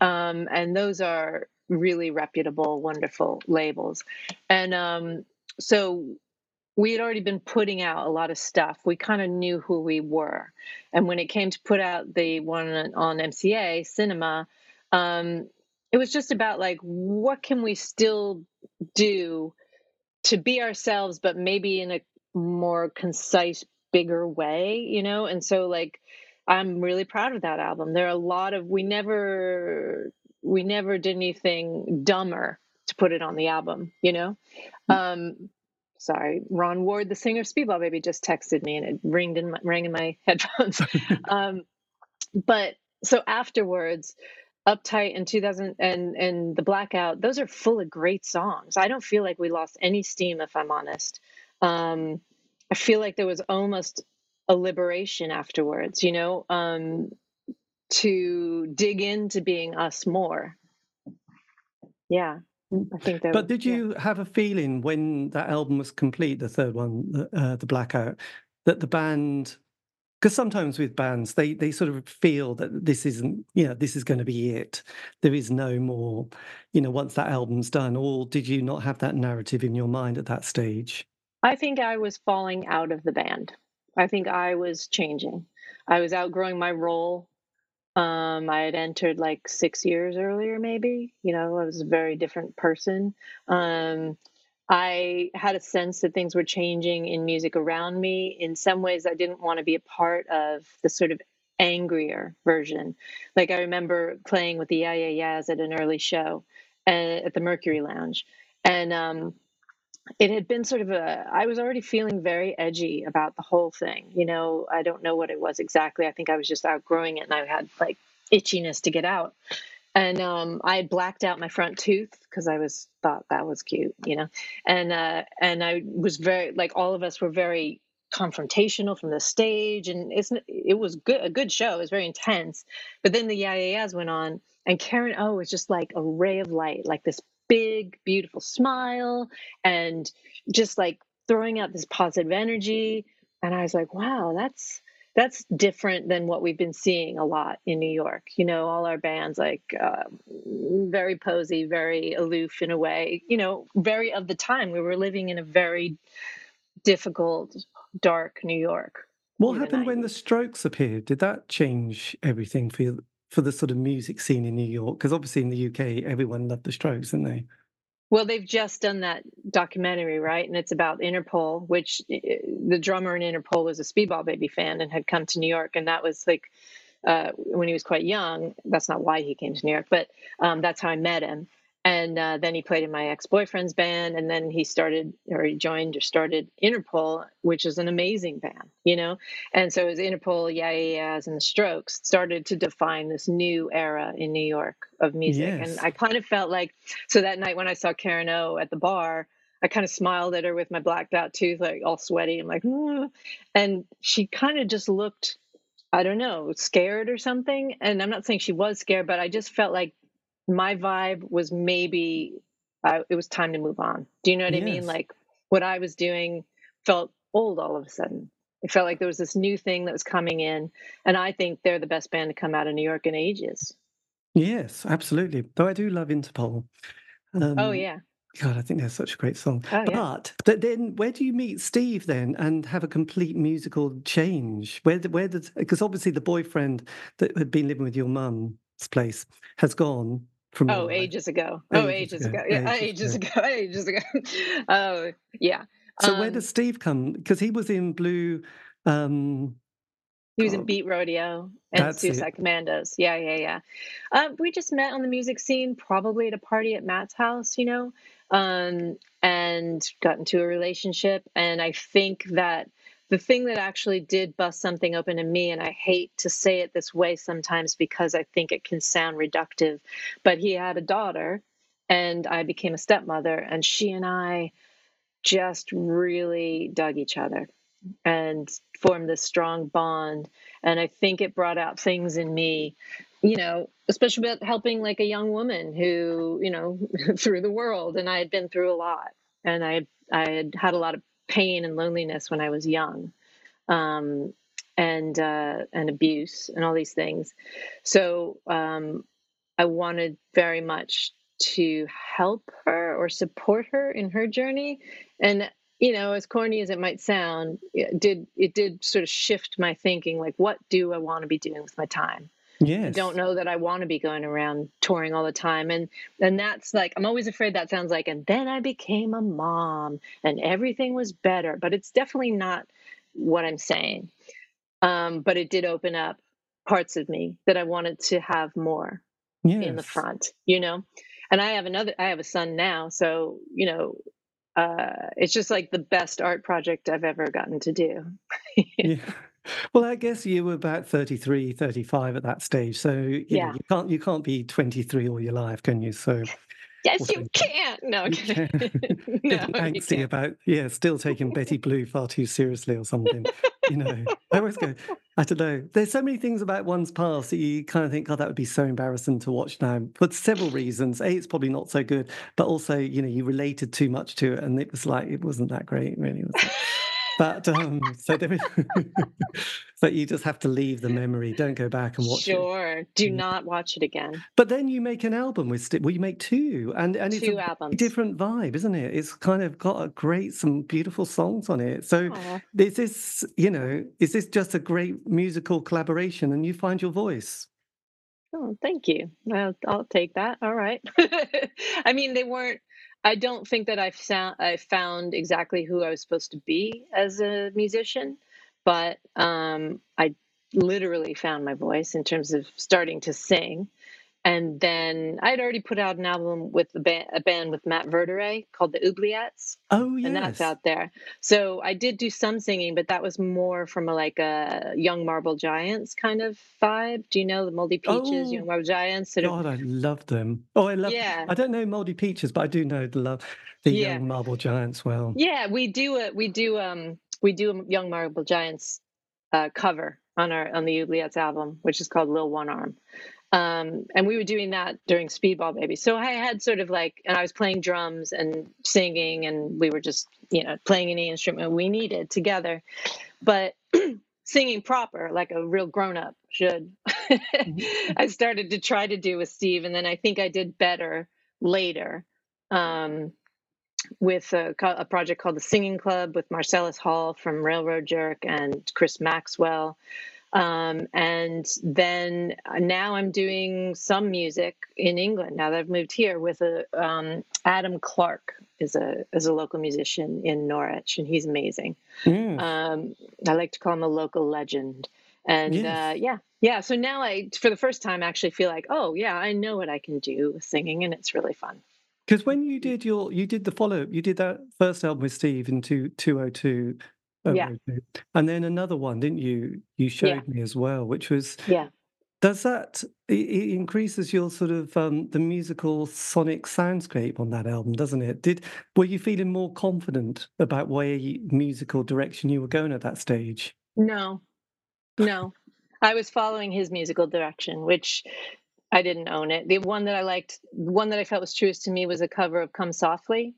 Um, and those are really reputable, wonderful labels. And um, so we had already been putting out a lot of stuff. We kind of knew who we were. And when it came to put out the one on MCA, Cinema, um, it was just about like, what can we still do to be ourselves, but maybe in a more concise bigger way, you know? And so like I'm really proud of that album. There are a lot of we never we never did anything dumber to put it on the album, you know? Mm. Um sorry, Ron Ward, the singer of Speedball Baby, just texted me and it ringed in my, rang in my headphones. um, but so afterwards, Uptight in 2000 and and the Blackout, those are full of great songs. I don't feel like we lost any steam, if I'm honest. Um, I feel like there was almost a liberation afterwards, you know, um, to dig into being us more. Yeah. I think that. But did you yeah. have a feeling when that album was complete, the third one, uh, the Blackout, that the band? Because sometimes with bands, they they sort of feel that this isn't, you know, this is going to be it. There is no more, you know, once that album's done. Or did you not have that narrative in your mind at that stage? I think I was falling out of the band. I think I was changing. I was outgrowing my role um, I had entered like six years earlier, maybe. You know, I was a very different person. Um, I had a sense that things were changing in music around me. In some ways, I didn't want to be a part of the sort of angrier version. Like I remember playing with the Yeah Yeah Yeahs at an early show uh, at the Mercury Lounge, and um, it had been sort of a i was already feeling very edgy about the whole thing you know i don't know what it was exactly i think i was just outgrowing it and i had like itchiness to get out. And um, i had blacked out my front tooth because i was thought that was cute you know? And uh, and i was very like all of us were very confrontational from the stage and it's it was good a good show it was very intense. But then the yeah went on and karen o was just like a ray of light like this big, beautiful smile and just like throwing out this positive energy. And I was like, wow, that's that's different than what we've been seeing a lot in New York. You know, all our bands like uh, very posy, very aloof in a way. You know, very of the time. We were living in a very difficult, dark New York. What happened when the Strokes appeared? Did that change everything for you? For the sort of music scene in New York? Because obviously in the UK, everyone loved the Strokes, didn't they? Well, they've just done that documentary, right? And it's about Interpol, which the drummer in Interpol was a Speedball Baby fan and had come to New York, and that was like uh, when he was quite young. That's not why he came to New York, but um, that's how I met him and uh, then he played in my ex-boyfriend's band and then he started or he joined or started interpol which is an amazing band you know and so it was interpol yeah yeah yeahs and the strokes started to define this new era in new york of music yes. and i kind of felt like so that night when i saw karen o at the bar I kind of smiled at her with my blacked out tooth, like all sweaty. I'm like, mm. and she kind of just looked, I don't know, scared or something. And I'm not saying she was scared, but I just felt like my vibe was maybe uh, it was time to move on. Do you know what yes. I mean? Like what I was doing felt old all of a sudden. It felt like there was this new thing that was coming in, and I think they're the best band to come out of New York in ages. Yes, absolutely. Though I do love Interpol. Oh, um, oh yeah. God, I think they're such a great song. Oh, yeah. But then, where do you meet Steve then, and have a complete musical change? Where, did, where did? Because obviously, the boyfriend that had been living with your mum's place has gone, from oh, ages ago. Oh, ages, ago. ago. Yeah, ages, ages ago. Ages ago. oh, yeah. So um, where does Steve come? Because he was in Blue. Um, he was in Beat Rodeo and Suicide it. Commandos. Yeah, yeah, yeah. Um, we just met on the music scene, probably at a party at Matt's house, you know, um, and got into a relationship. And I think that the thing that actually did bust something open in me, and I hate to say it this way sometimes because I think it can sound reductive, but he had a daughter, and I became a stepmother, and she and I just really dug each other and formed this strong bond. And I think it brought out things in me, you know, especially about helping like a young woman who, you know, through the world, and I had been through a lot, and I I had had a lot of pain and loneliness when I was young, um, and uh, and abuse and all these things. So um, I wanted very much to help her or support her in her journey, and you know, as corny as it might sound, it did it did sort of shift my thinking. Like, what do I want to be doing with my time? Yes. I don't know that I want to be going around touring all the time. And and that's like I'm always afraid that sounds like and then I became a mom and everything was better. But it's definitely not what I'm saying. Um, but it did open up parts of me that I wanted to have more yes. in the front, you know? And I have another I have a son now, so you know, uh, it's just like the best art project I've ever gotten to do. yeah. Well, I guess you were about 33, 35 at that stage. So you, yeah. know, you can't you can't be 23 all your life, can you? So Yes, you can't. No, no, angsty about yeah, still taking Betty Blue far too seriously or something. you know, I always go. I don't know. There's so many things about one's past that you kind of think, oh, that would be so embarrassing to watch now. For several reasons. A, it's probably not so good, but also, you know, you related too much to it, and it was like it wasn't that great, really. But um, so there is, so you just have to leave the memory. Don't go back and watch sure. it. Sure, do not watch it again. But then you make an album with well, you make two, and and it's two a albums. different vibe, isn't it? It's kind of got a great, some beautiful songs on it. So Aww. is this, you know, is this just a great musical collaboration, and you find your voice? Oh, thank you. I'll, I'll take that. All right. I mean, they weren't I don't think that I found I found exactly who I was supposed to be as a musician, but um, I literally found my voice in terms of starting to sing. And then I'd already put out an album with a band, a band with Matt Verta-Ray called the Oubliettes. Oh, yes. And that's out there. So I did do some singing, but that was more from a, like a Young Marble Giants kind of vibe. Do you know the Moldy Peaches, oh, Young Marble Giants? Sort God, of... I love them. Oh, I love. Yeah. I don't know Moldy Peaches, but I do know the love the yeah. Young Marble Giants well. Yeah, we do a we do um we do a Young Marble Giants uh, cover on our on the Oubliettes album, which is called Lil One Arm. Um, and we were doing that during Speedball Baby. So I had sort of like, and I was playing drums and singing, and we were just, you know, playing any instrument we needed together. But singing proper, like a real grown up should, mm-hmm. I started to try to do with Steve. And then I think I did better later um, with a, a project called the Singing Club with Marcellus Hall from Railroad Jerk and Chris Maxwell. Um, and then now I'm doing some music in England now that I've moved here with a um, Adam Clark is a is a local musician in Norwich and he's amazing. Mm. Um, I like to call him a local legend. And yes. uh, yeah, yeah. So now I, for the first time, actually feel like, oh yeah, I know what I can do with singing, and it's really fun. Because when you did your, you did the follow up, you did that first album with Steve in two, 202 Oh, yeah. And then another one, didn't you? You showed yeah. me as well, which was yeah. Does that it increases your sort of um, the musical sonic soundscape on that album, doesn't it? Did were you feeling more confident about where musical direction you were going at that stage? No, no, I was following his musical direction, which I didn't own it. The one that I liked, the one that I felt was truest to me, was a cover of "Come Softly,"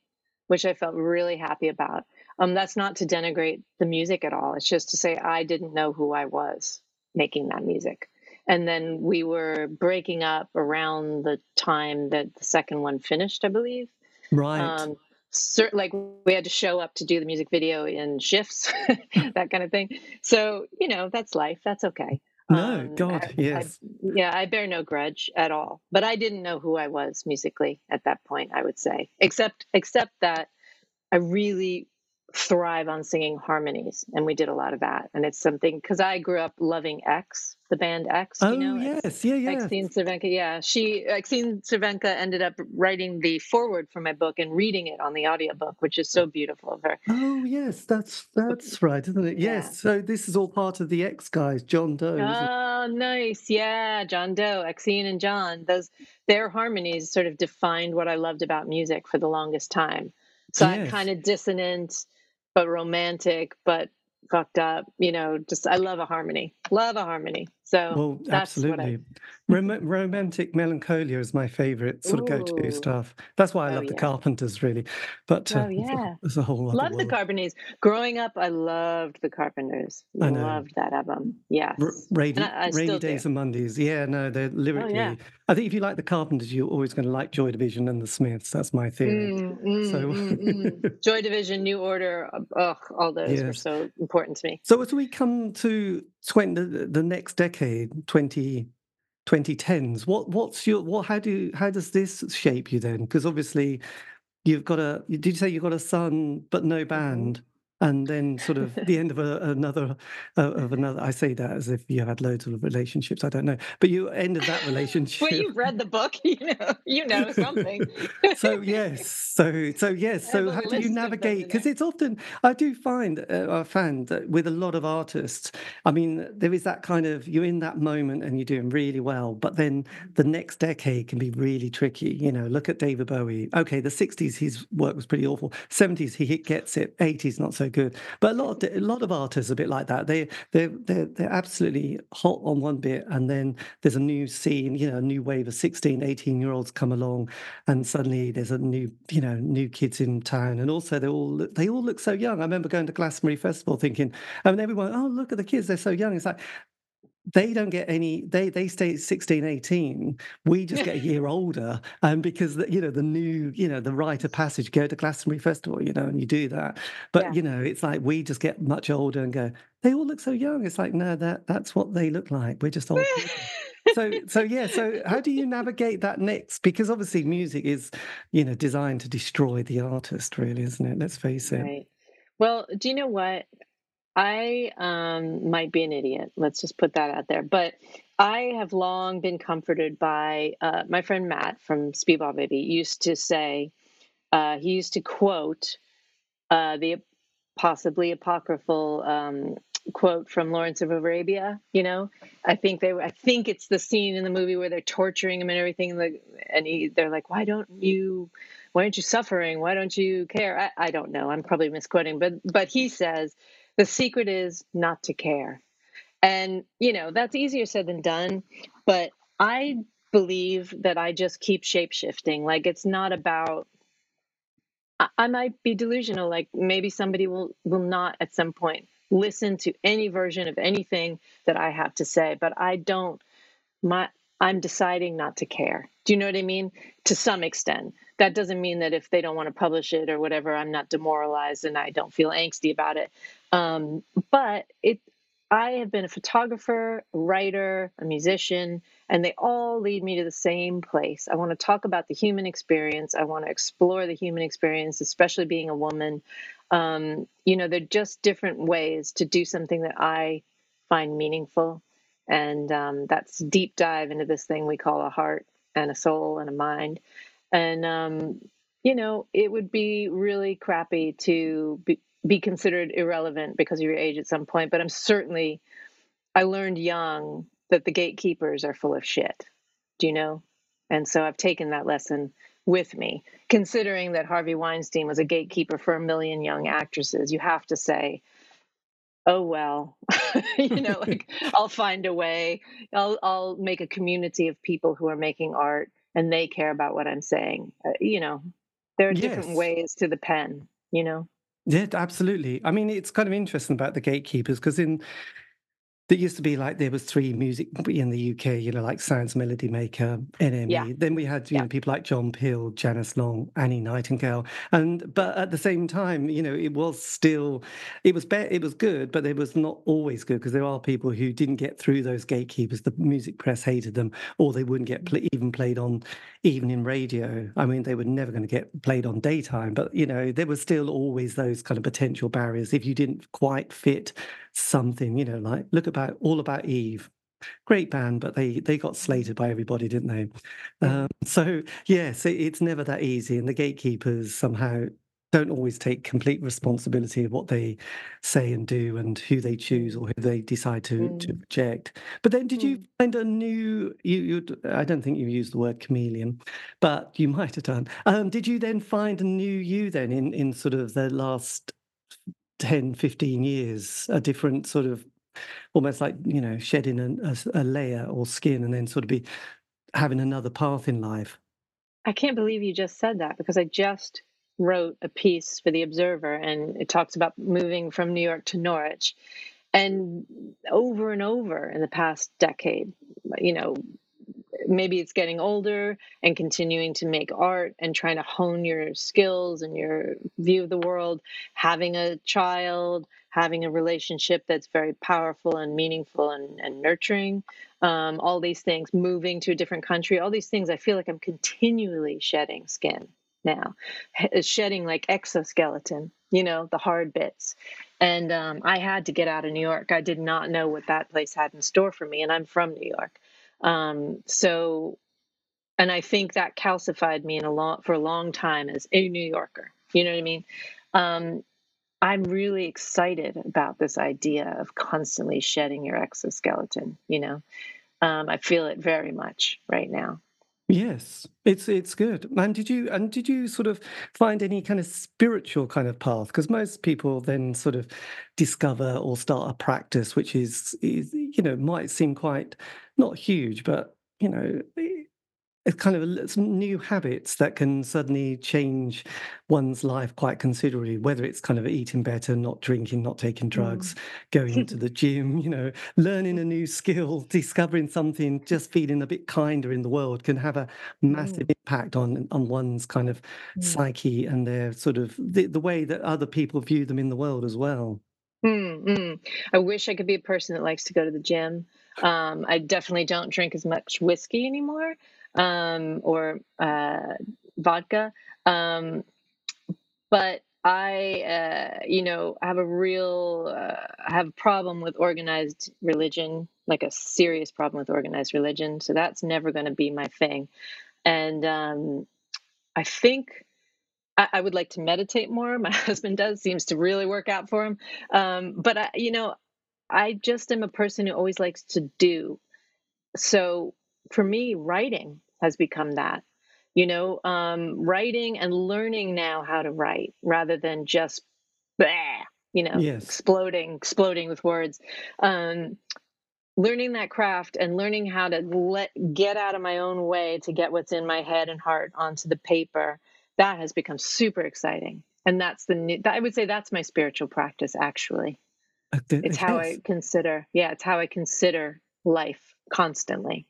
which I felt really happy about. Um, that's not to denigrate the music at all. It's just to say I didn't know who I was making that music. And then we were breaking up around the time that the second one finished, I believe. Right. Um, cert- like we had to show up to do the music video in shifts, that kind of thing. So, you know, that's life. That's okay. No, um, God, I, yes. I, yeah, I bear no grudge at all. But I didn't know who I was musically at that point, I would say. Except except that I really thrive on singing harmonies and we did a lot of that. And it's something because i grew up loving x the band x oh you know? yes. X, yeah yeah. Exene Cervenka. Yeah she Exene Cervenka ended up writing the foreword for my book and reading it on the audiobook which is so beautiful of her. Oh yes. That's that's right isn't it? Yes. Yeah. so this is all part of the x guys john doe oh nice. Yeah john doe Exene and john. Those their harmonies sort of defined what i loved about music for the longest time. So yes. i'm kind of dissonant but romantic, but fucked up. You know, just I love a harmony. Love a harmony. So well, absolutely. I... Rom- romantic melancholia is my favorite sort of go-to stuff. That's why I oh, love yeah. the Carpenters, really. But uh, oh yeah, there's a whole love the Carpenters. Growing up, I loved the Carpenters. I know. loved that album. Yes, R- rainy, I, I rainy days do. and Mondays. Yeah, no, they're lyrically. Oh, yeah. I think if you like the Carpenters, you're always going to like Joy Division and the Smiths. That's my theory. Mm, mm, so, mm, mm. Joy Division, New Order, ugh, all those yes. were so important to me. So as we come to 20, the, the next decade, 20, 2010s, what what's your what how do how does this shape you then? Because obviously you've got a did you say you've got a son but no mm-hmm. band? And then sort of the end of a, another uh, of another i say that as if you had loads of relationships i don't know but you ended that relationship well you've read the book you know you know something. So yes so so yes so how do you navigate because it's often i do find uh, i found that with a lot of artists i mean there is that kind of you're in that moment and you're doing really well but then the next decade can be really tricky you know look at david bowie okay the 60s his work was pretty awful 70s he gets it 80s not so good. But a lot of a lot of artists are a bit like that. They they they're, they're absolutely hot on one bit, and then there's a new scene, you know, a new wave of 16, 18 year olds come along, and suddenly there's a new you know new kids in town, and also they all they all look so young. I remember going to Glastonbury Festival thinking, I mean, everyone, oh look at the kids, they're so young. It's like they don't get any they they stay 16 18 we just get a year older and because the, you know the new you know the rite of passage go to glastonbury festival you know and you do that. But yeah. you know it's like we just get much older and go they all look so young. It's like no that that's what they look like. We're just old so so yeah so how do you navigate that next because obviously music is you know designed to destroy the artist really isn't it? Let's face it. Right. Well do you know what I um, might be an idiot. Let's just put that out there. But I have long been comforted by uh, my friend Matt from Speedball Baby used to say, uh, he used to quote uh, the possibly apocryphal um, quote from Lawrence of Arabia. You know, I think they, I think it's the scene in the movie where they're torturing him and everything. Like, and he, they're like, "Why don't you? Why aren't you suffering? Why don't you care?" I, I don't know. I'm probably misquoting, but but he says the secret is not to care. And, you know, that's easier said than done. But I believe that I just keep shape shifting. Like it's not about, I, I might be delusional. Like maybe somebody will, will not at some point listen to any version of anything that I have to say, but I don't, my, I'm deciding not to care. Do you know what I mean? To some extent. That doesn't mean that if they don't want to publish it or whatever, I'm not demoralized and I don't feel angsty about it. Um, but it, I have been a photographer, writer, a musician, and they all lead me to the same place. I want to talk about the human experience. I want to explore the human experience, especially being a woman. Um, you know, they're just different ways to do something that I find meaningful. And um, that's deep dive into this thing we call a heart and a soul and a mind. And, um, you know, it would be really crappy to be, be considered irrelevant because of your age at some point. But I'm certainly, I learned young that the gatekeepers are full of shit. Do you know? And so I've taken that lesson with me. Considering that Harvey Weinstein was a gatekeeper for a million young actresses, you have to say, oh well you know like i'll find a way i'll i'll make a community of people who are making art and they care about what i'm saying uh, you know there are yes. different ways to the pen you know yeah, absolutely. I mean, it's kind of interesting about the gatekeepers because in there used to be like there was three music in the UK, you know, like Sounds Melody Maker, NME. Yeah. Then we had you yeah. know people like John Peel, Janice Long, Annie Nightingale, and but at the same time, you know, it was still it was be- it was good, but it was not always good because there are people who didn't get through those gatekeepers. The music press hated them, or they wouldn't get play- even played on even in radio. I mean, they were never going to get played on daytime, but you know, there was still always those kind of potential barriers if you didn't quite fit something, you know, like look about all about Eve. Great band, but they they got slated by everybody, didn't they? Um, so yes, it, it's never that easy, and the gatekeepers somehow don't always take complete responsibility of what they say and do and who they choose or who they decide to, mm. to reject. But then did mm. you find a new you, you I don't think you used the word chameleon, but you might have done. Um, did you then find a new you then in, in sort of the last 10, 15 years, a different sort of almost like, you know, shedding a, a, a layer or skin and then sort of be having another path in life. I can't believe you just said that because I just wrote a piece for the Observer and it talks about moving from New York to Norwich. And over and over in the past decade, you know, maybe it's getting older and continuing to make art and trying to hone your skills and your view of the world, having a child, having a relationship that's very powerful and meaningful and, and nurturing, um, all these things, moving to a different country, all these things, I feel like I'm continually shedding skin now, shedding like exoskeleton, you know, the hard bits. And um, I had to get out of New York. I did not know what that place had in store for me, and I'm from New York. Um, so, and I think that calcified me in a long for a long time as a New Yorker. You know what I mean? Um, I'm really excited about this idea of constantly shedding your exoskeleton. You know, um, I feel it very much right now. Yes, it's it's good. And did you and did you sort of find any kind of spiritual kind of path? Because most people then sort of discover or start a practice, which is is you know might seem quite not huge, but you know it's kind of some new habits that can suddenly change one's life quite considerably whether it's kind of eating better not drinking not taking drugs mm. going into the gym you know learning a new skill discovering something just feeling a bit kinder in the world can have a massive mm. impact on on one's kind of mm. psyche and their sort of the, the way that other people view them in the world as well mm I wish I could be a person that likes to go to the gym. Um, I definitely don't drink as much whiskey anymore um, or uh, vodka. Um, but I, uh, you know, have a real, uh, I have a problem with organized religion, like a serious problem with organized religion. So that's never going to be my thing. And um, I think I, I, would like to meditate more. My husband does, seems to really work out for him. Um, but I, you know, I just am a person who always likes to do. So for me, writing has become that. You know, um, writing and learning now how to write rather than just, bah, you know, yes. exploding, exploding with words. Um, learning that craft and learning how to let get out of my own way to get what's in my head and heart onto the paper that has become super exciting and that's the new i would say that's my spiritual practice actually it's how i consider yeah it's how i consider life constantly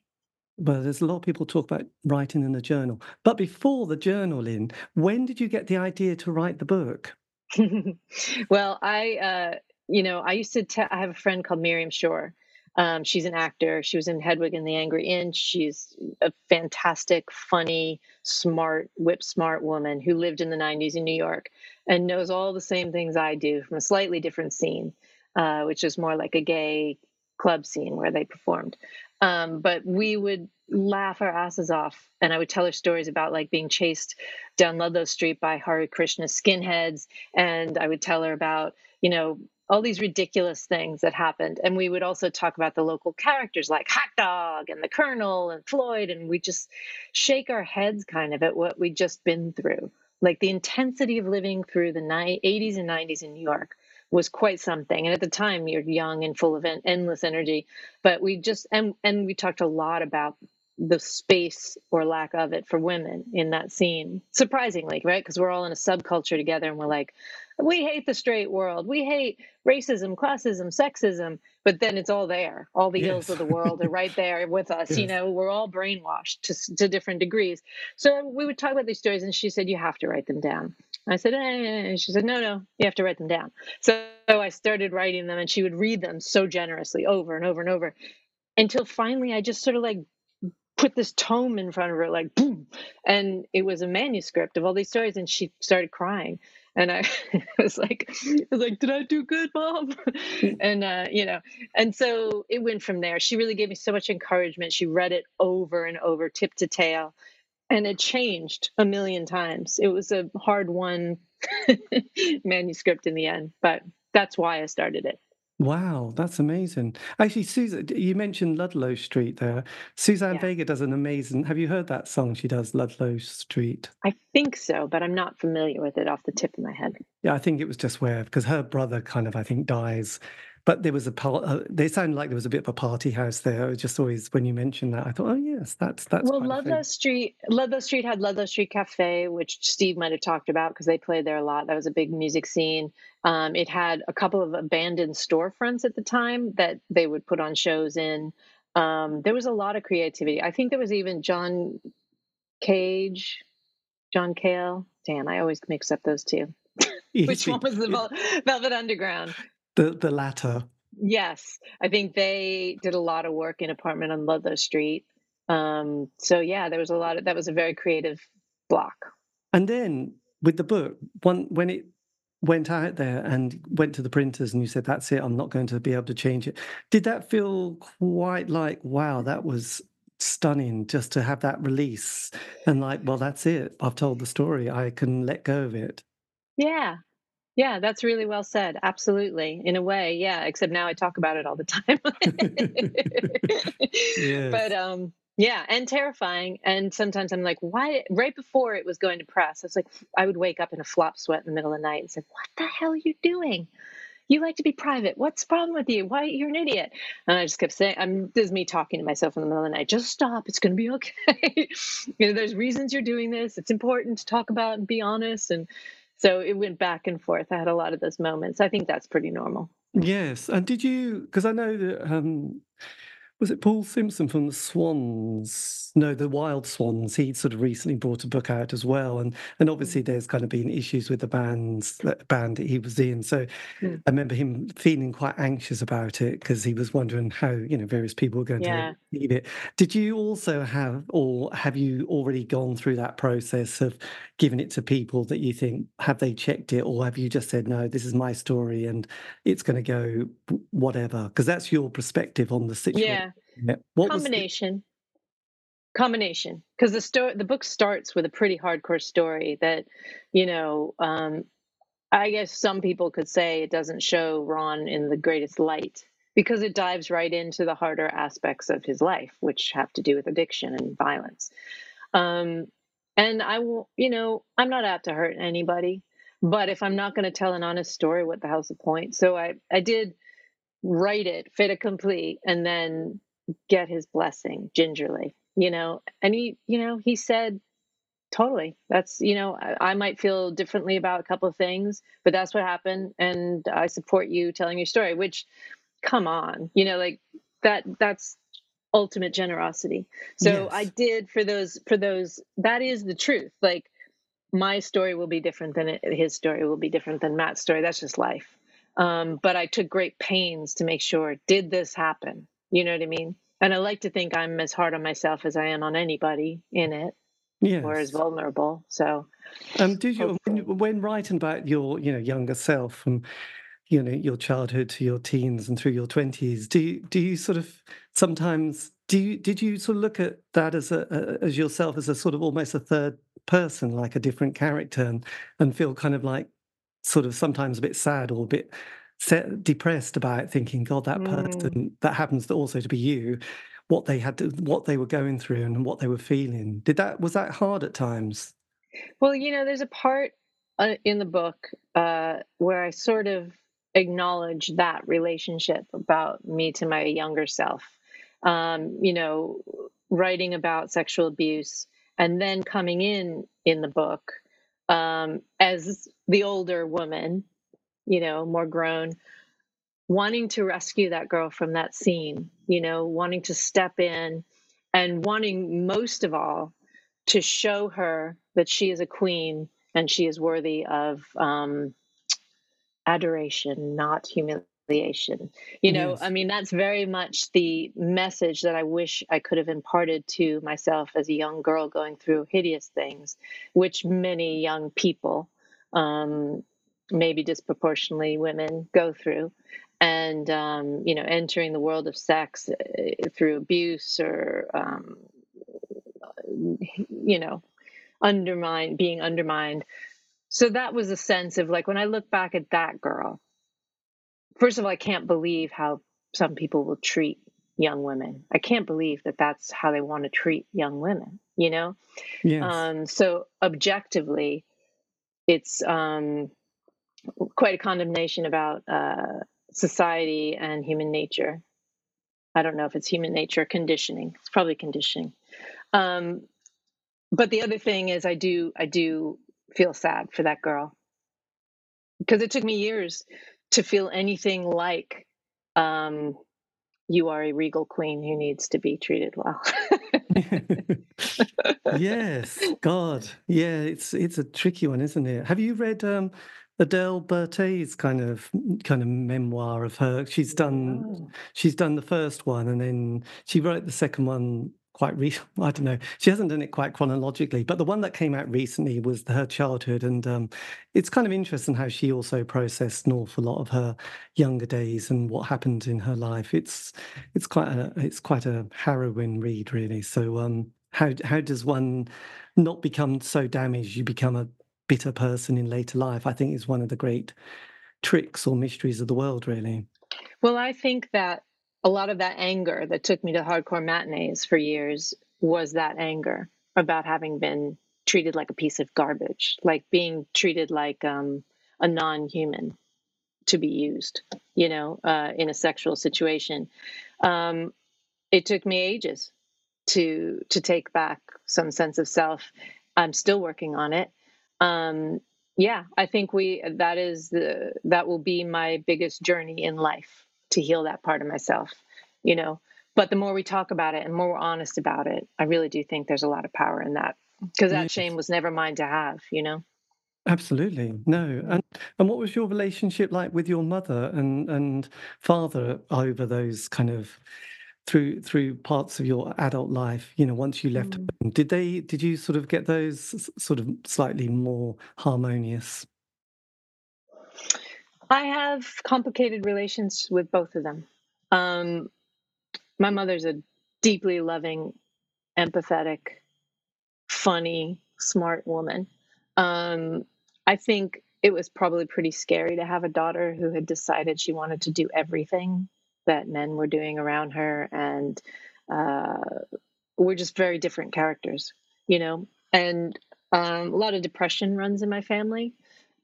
well, there's a lot of people talk about writing in a journal. But before the journal, journaling, when did you get the idea to write the book? well, I, uh, you know, I used to. Te- I have a friend called Miriam Shore. Um, she's an actor. She was in Hedwig and the Angry Inch. She's a fantastic, funny, smart, whip smart woman who lived in the 90s in New York and knows all the same things I do from a slightly different scene, uh, which is more like a gay club scene where they performed. Um, but we would laugh our asses off. And I would tell her stories about like being chased down Ludlow Street by Hare Krishna skinheads. And I would tell her about, you know, all these ridiculous things that happened. And we would also talk about the local characters like Hot Dog and the Colonel and Floyd. And we just shake our heads kind of at what we'd just been through. Like the intensity of living through the 80s and 90s in New York was quite something. And at the time, you're young and full of endless energy. But we just and and we talked a lot about the space or lack of it for women in that scene. Surprisingly, right? Because we're all in a subculture together, and we're like, we hate the straight world. We hate racism, classism, sexism. But then it's all there. All the yes. ills of the world are right there with us. Yes. You know, we're all brainwashed to, to different degrees. So we would talk about these stories, and she said, You have to write them down. I said, eh. and she said, No, no, you have to write them down. So, so I started writing them, and she would read them so generously over and over and over until finally I just sort of like put this tome in front of her, like boom, and it was a manuscript of all these stories, and she started crying and I was like, I was like, did I do good, mom? and uh, you know, and so it went from there. She really gave me so much encouragement. She read it over and over, tip to tail, and it changed a million times. It was a hard won manuscript in the end, but that's why I started it. Wow, that's amazing. Actually, Susan, you mentioned Ludlow Street there. Suzanne yeah. Vega does an amazing. Have you heard that song she does, Ludlow Street? I think so, but I'm not familiar with it off the tip of my head. Yeah, I think it was just where because her brother kind of I think dies but there was a part. Uh, they sounded like there was a bit of a party house there. Just always when you mentioned that, I thought, oh yes, that's that's. Well, Ludlow Street, Ludlow Street had Ludlow Street Cafe, which Steve might have talked about because they played there a lot. That was a big music scene. Um, it had a couple of abandoned storefronts at the time that they would put on shows in. Um, there was a lot of creativity. I think there was even John Cage, John Cale. Damn, I always mix up those two. Which one was the Velvet Underground? The the latter. Yes, I think they did a lot of work in apartment on Ludlow Street. Um, so yeah, there was a lot of that was a very creative block. And then with the book, one when it went out there and went to the printers and you said that's it i'm not going to be able to change it did that feel quite like wow that was stunning just to have that release and like well that's it i've told the story i can let go of it yeah yeah that's really well said absolutely in a way yeah except now i talk about it all the time yes. but um yeah, and terrifying. And sometimes I'm like, why? Right before it was going to press, I was like, I would wake up in a flop sweat in the middle of the night and say, what the hell are you doing? You like to be private. What's the problem with you? Why you're an idiot? And I just kept saying, I'm this is me talking to myself in the middle of the night. Just stop. It's going to be okay. you know, there's reasons you're doing this. It's important to talk about and be honest. And so it went back and forth. I had a lot of those moments. I think that's pretty normal. Yes. And did you? Because I know that. Um, was it Paul Simpson from the Swans? No, the Wild Swans. He sort of recently brought a book out as well, and and obviously there's kind of been issues with the bands that band that he was in. So mm. I remember him feeling quite anxious about it because he was wondering how you know various people were going yeah. to read it. Did you also have, or have you already gone through that process of giving it to people that you think have they checked it, or have you just said no, this is my story and it's going to go whatever? Because that's your perspective on the situation. Yeah. Yeah. Combination. The... Combination, because the story, the book starts with a pretty hardcore story that, you know, um, I guess some people could say it doesn't show Ron in the greatest light because it dives right into the harder aspects of his life, which have to do with addiction and violence. Um, and I will, you know, I'm not out to hurt anybody, but if I'm not going to tell an honest story, what the hell's the point? So I, I did write it fait accompli and then get his blessing gingerly you know? And he you know he said totally. That's you know I, I, might feel differently about a couple of things but that's what happened and i support you telling your story which come on you know like that that's ultimate generosity. So yes. i did for those for those that is the truth. Like my story will be different than it, his story will be different than matt's story. That's just life um, but I took great pains to make sure did this happen? You know what I mean? And I like to think I'm as hard on myself as I am on anybody in it. Yes. or as vulnerable. So, um, did you when, when, writing about your you know younger self from you know your childhood to your teens and through your twenties, do you, do you sort of sometimes do you did you sort of look at that as a, as yourself as a sort of almost a third person, like a different character, and, and feel kind of like sort of sometimes a bit sad or a bit set, depressed about thinking, God, that mm. person that happens to also to be you, what they had to, what they were going through and what they were feeling. Did that was that hard at times? Well, you know, there's a part uh, in the book uh, where I sort of acknowledge that relationship about me to my younger self. Um, you know, writing about sexual abuse and then coming in in the book um, as the older woman, you know, more grown, wanting to rescue that girl from that scene, you know, wanting to step in and wanting most of all to show her that she is a queen and she is worthy of um, adoration, not humility you know yes. i mean that's very much the message that i wish i could have imparted to myself as a young girl going through hideous things which many young people um, maybe disproportionately women go through. And um, you know entering the world of sex uh, through abuse or um, you know undermined being undermined. So that was a sense of like when i look back at that girl first of all, I can't believe how some people will treat young women. I can't believe that that's how they want to treat young women, you know? Yes. Um, so objectively, it's um, quite a condemnation about uh, society and human nature. I don't know if it's human nature conditioning. It's probably conditioning. Um, but the other thing is, I do I do feel sad for that girl because it took me years to feel anything like um, you are a regal queen who needs to be treated well. yes, God, yeah, it's it's a tricky one, isn't it? Have you read um, Adele Bertei's kind of kind of memoir of her? She's done oh. she's done the first one, and then she wrote the second one quite recent. I don't know. She hasn't done it quite chronologically, but the one that came out recently was her childhood, and um, it's kind of interesting how she also processed an awful lot of her younger days and what happened in her life. It's it's quite a it's quite a harrowing read, really. So, um, how how does one not become so damaged you become a bitter person in later life? I think is one of the great tricks or mysteries of the world, really. Well, I think that a lot of that anger that took me to hardcore matinees for years was that anger about having been treated like a piece of garbage, like being treated like um, a non-human to be used, you know, uh, in a sexual situation. Um, it took me ages to to take back some sense of self. I'm still working on it. Um, yeah, I think we that is the that will be my biggest journey in life to heal that part of myself, you know. But the more we talk about it and more we're honest about it, I really do think there's a lot of power in that because that shame was never mine to have, you know. Absolutely. No. And and what was your relationship like with your mother and and father over those kind of through through parts of your adult life, you know, once you left mm. home? Did they did you sort of get those sort of slightly more harmonious? I have complicated relations with both of them. Um, my mother's a deeply loving, empathetic, funny, smart woman. Um, I think it was probably pretty scary to have a daughter who had decided she wanted to do everything that men were doing around her, and uh, we're just very different characters, you know. And um, a lot of depression runs in my family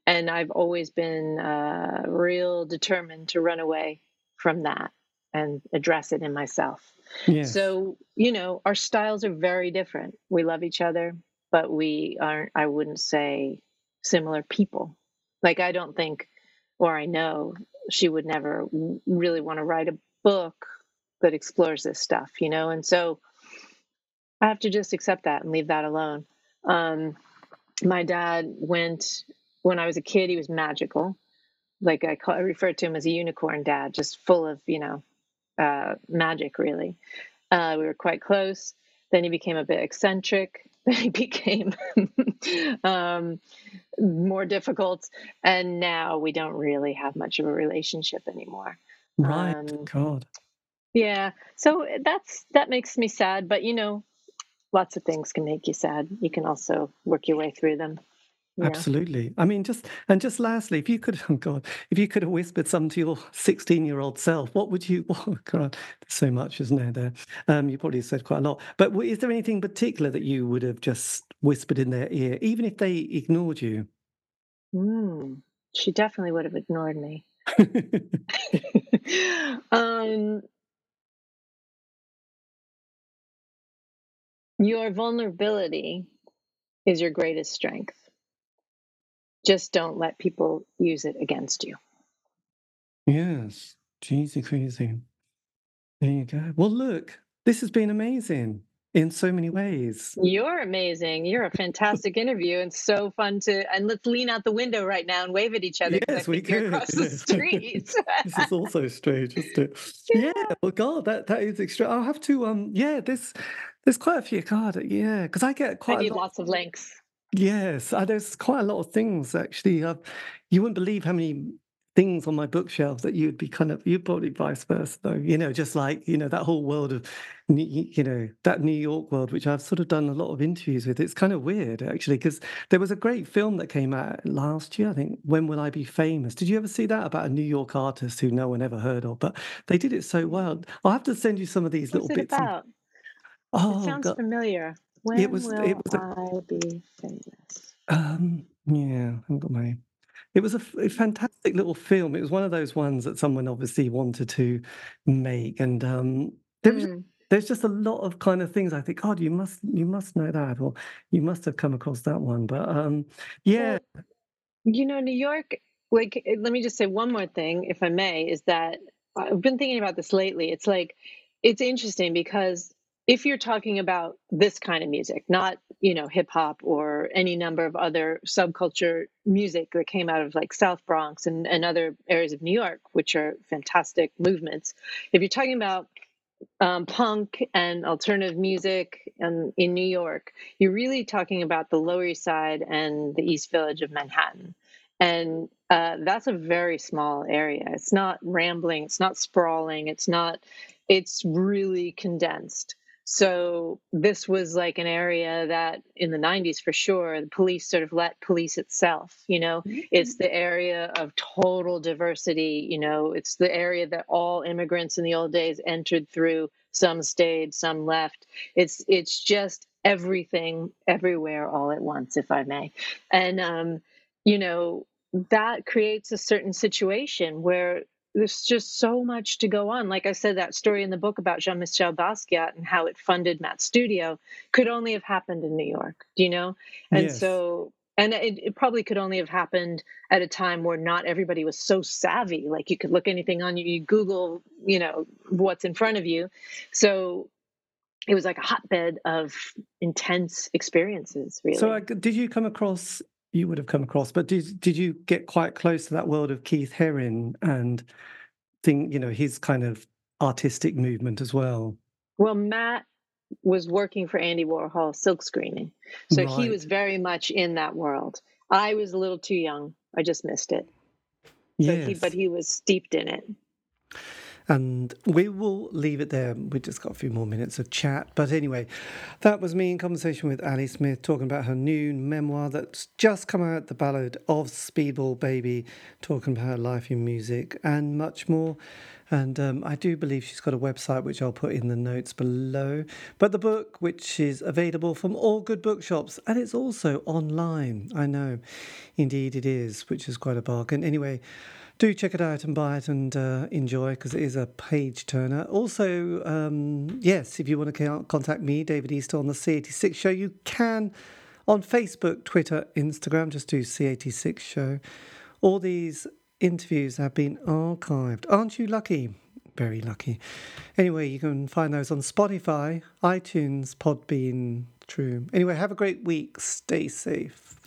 and I've always been uh, real determined to run away from that and address it in myself. Yes. So, you know, our styles are very different. We love each other, but we aren't, I wouldn't say, similar people. Like, I don't think, or I know, she would never really want to write a book that explores this stuff, you know? And so I have to just accept that and leave that alone. Um, my dad went when I was a kid, he was magical. Like I, call, I referred to him as a unicorn dad, just full of, you know, uh, magic, really. Uh, we were quite close. Then he became a bit eccentric. Then he became um, more difficult. And now we don't really have much of a relationship anymore. Right. Um, God. Yeah. So that's that makes me sad. But, you know, lots of things can make you sad. You can also work your way through them. Yeah. Absolutely. I mean, just and just lastly, if you could, oh God, if you could have whispered something to your 16 year old self, what would you? Oh God, there's so much, isn't there? There, um, you probably said quite a lot. But is there anything particular that you would have just whispered in their ear, even if they ignored you? Mm, she definitely would have ignored me. um, your vulnerability is your greatest strength just don't let people use it against you. Yes. Cheesy crazy. There you go. Well, look, this has been amazing in so many ways. You're amazing. You're a fantastic interview and so fun to. And let's lean out the window right now and wave at each other. Yes, we could. Across the street. this is also strange, isn't it? Yeah. yeah. Well, God, that that is extra. I'll have to. Um. Yeah. This. There's quite a few. God. Yeah. Because I get quite. I need lot, lots of links. Yes, uh, there's quite a lot of things actually. Uh, you wouldn't believe how many things on my bookshelf that you'd be kind of you'd probably vice versa though you know just like you know that whole world of you know that new york world which i've sort of done a lot of interviews with it's kind of weird actually because there was a great film that came out last year i think when will i be famous did you ever see that about a new york artist who no one ever heard of but they did it so well i'll have to send you some of these What's little bits about? And, oh it sounds God. familiar when it was. Will it was. A, I be famous? Um. Yeah, I got my. It was a, a, fantastic little film. It was one of those ones that someone obviously wanted to make, and um, there was, mm. there's just a lot of kind of things. I think, God, you must you must know that, or you must have come across that one. But um, yeah, well, you know, New York. Like, eh, let me just say one more thing, if I may, is that I've been thinking about this lately. It's like it's interesting because if you're talking about this kind of music, not, you know, hip hop or any number of other subculture music that came out of like South Bronx and, and other areas of New York, which are fantastic movements. If you're talking about um, punk and alternative music in, in New York, you're really talking about the Lower East Side and the East Village of Manhattan. And uh, that's a very small area. It's not rambling, it's not sprawling, it's not, it's really condensed. So this was like an area that in the 90s for sure, the police sort of let police itself, you know, mm-hmm. it's the area of total diversity, you know, it's the area that all immigrants in the old days entered through, some stayed, some left. It's it's just everything everywhere all at once, if I may. And um, you know, that creates a certain situation where there's just so much to go on. Like I said, that story in the book about Jean Michel Basquiat and how it funded Matt's studio could only have happened in New York, do you know? And yes. so, and it, it, probably could only have happened at a time where not everybody was so savvy. Like you could look anything on you, you Google, you know, what's in front of you. So it was like a hotbed of intense experiences, really. So, uh, did you come across you would have come across. But did did you get quite close to that world of Keith Haring and think you know his kind of artistic movement as well? Well, Matt was working for Andy Warhol silk screening, so right. he was very much in that world. I was a little too young. I just missed it. Yes. But he, but he was steeped in it. And we will leave it there. We've just got a few more minutes of chat. But anyway, that was me in conversation with Ali Smith talking about her new memoir that's just come out, The Ballad of Speedball Baby, talking about her life in music and much more. And um, I do believe she's got a website which I'll put in the notes below. But the book, which is available from all good bookshops, and it's also online. I know, indeed it is, which is quite a bargain. Anyway, do check it out and buy it and uh, enjoy because it is a page turner. Also, um, yes, if you want to contact me, David Eastaugh on the C86 show, you can on Facebook, Twitter, Instagram. Just do C86 show. All these interviews have been archived. Aren't you lucky? Very lucky. Anyway, you can find those on Spotify, iTunes, Podbean, True. Anyway, have a great week. Stay safe.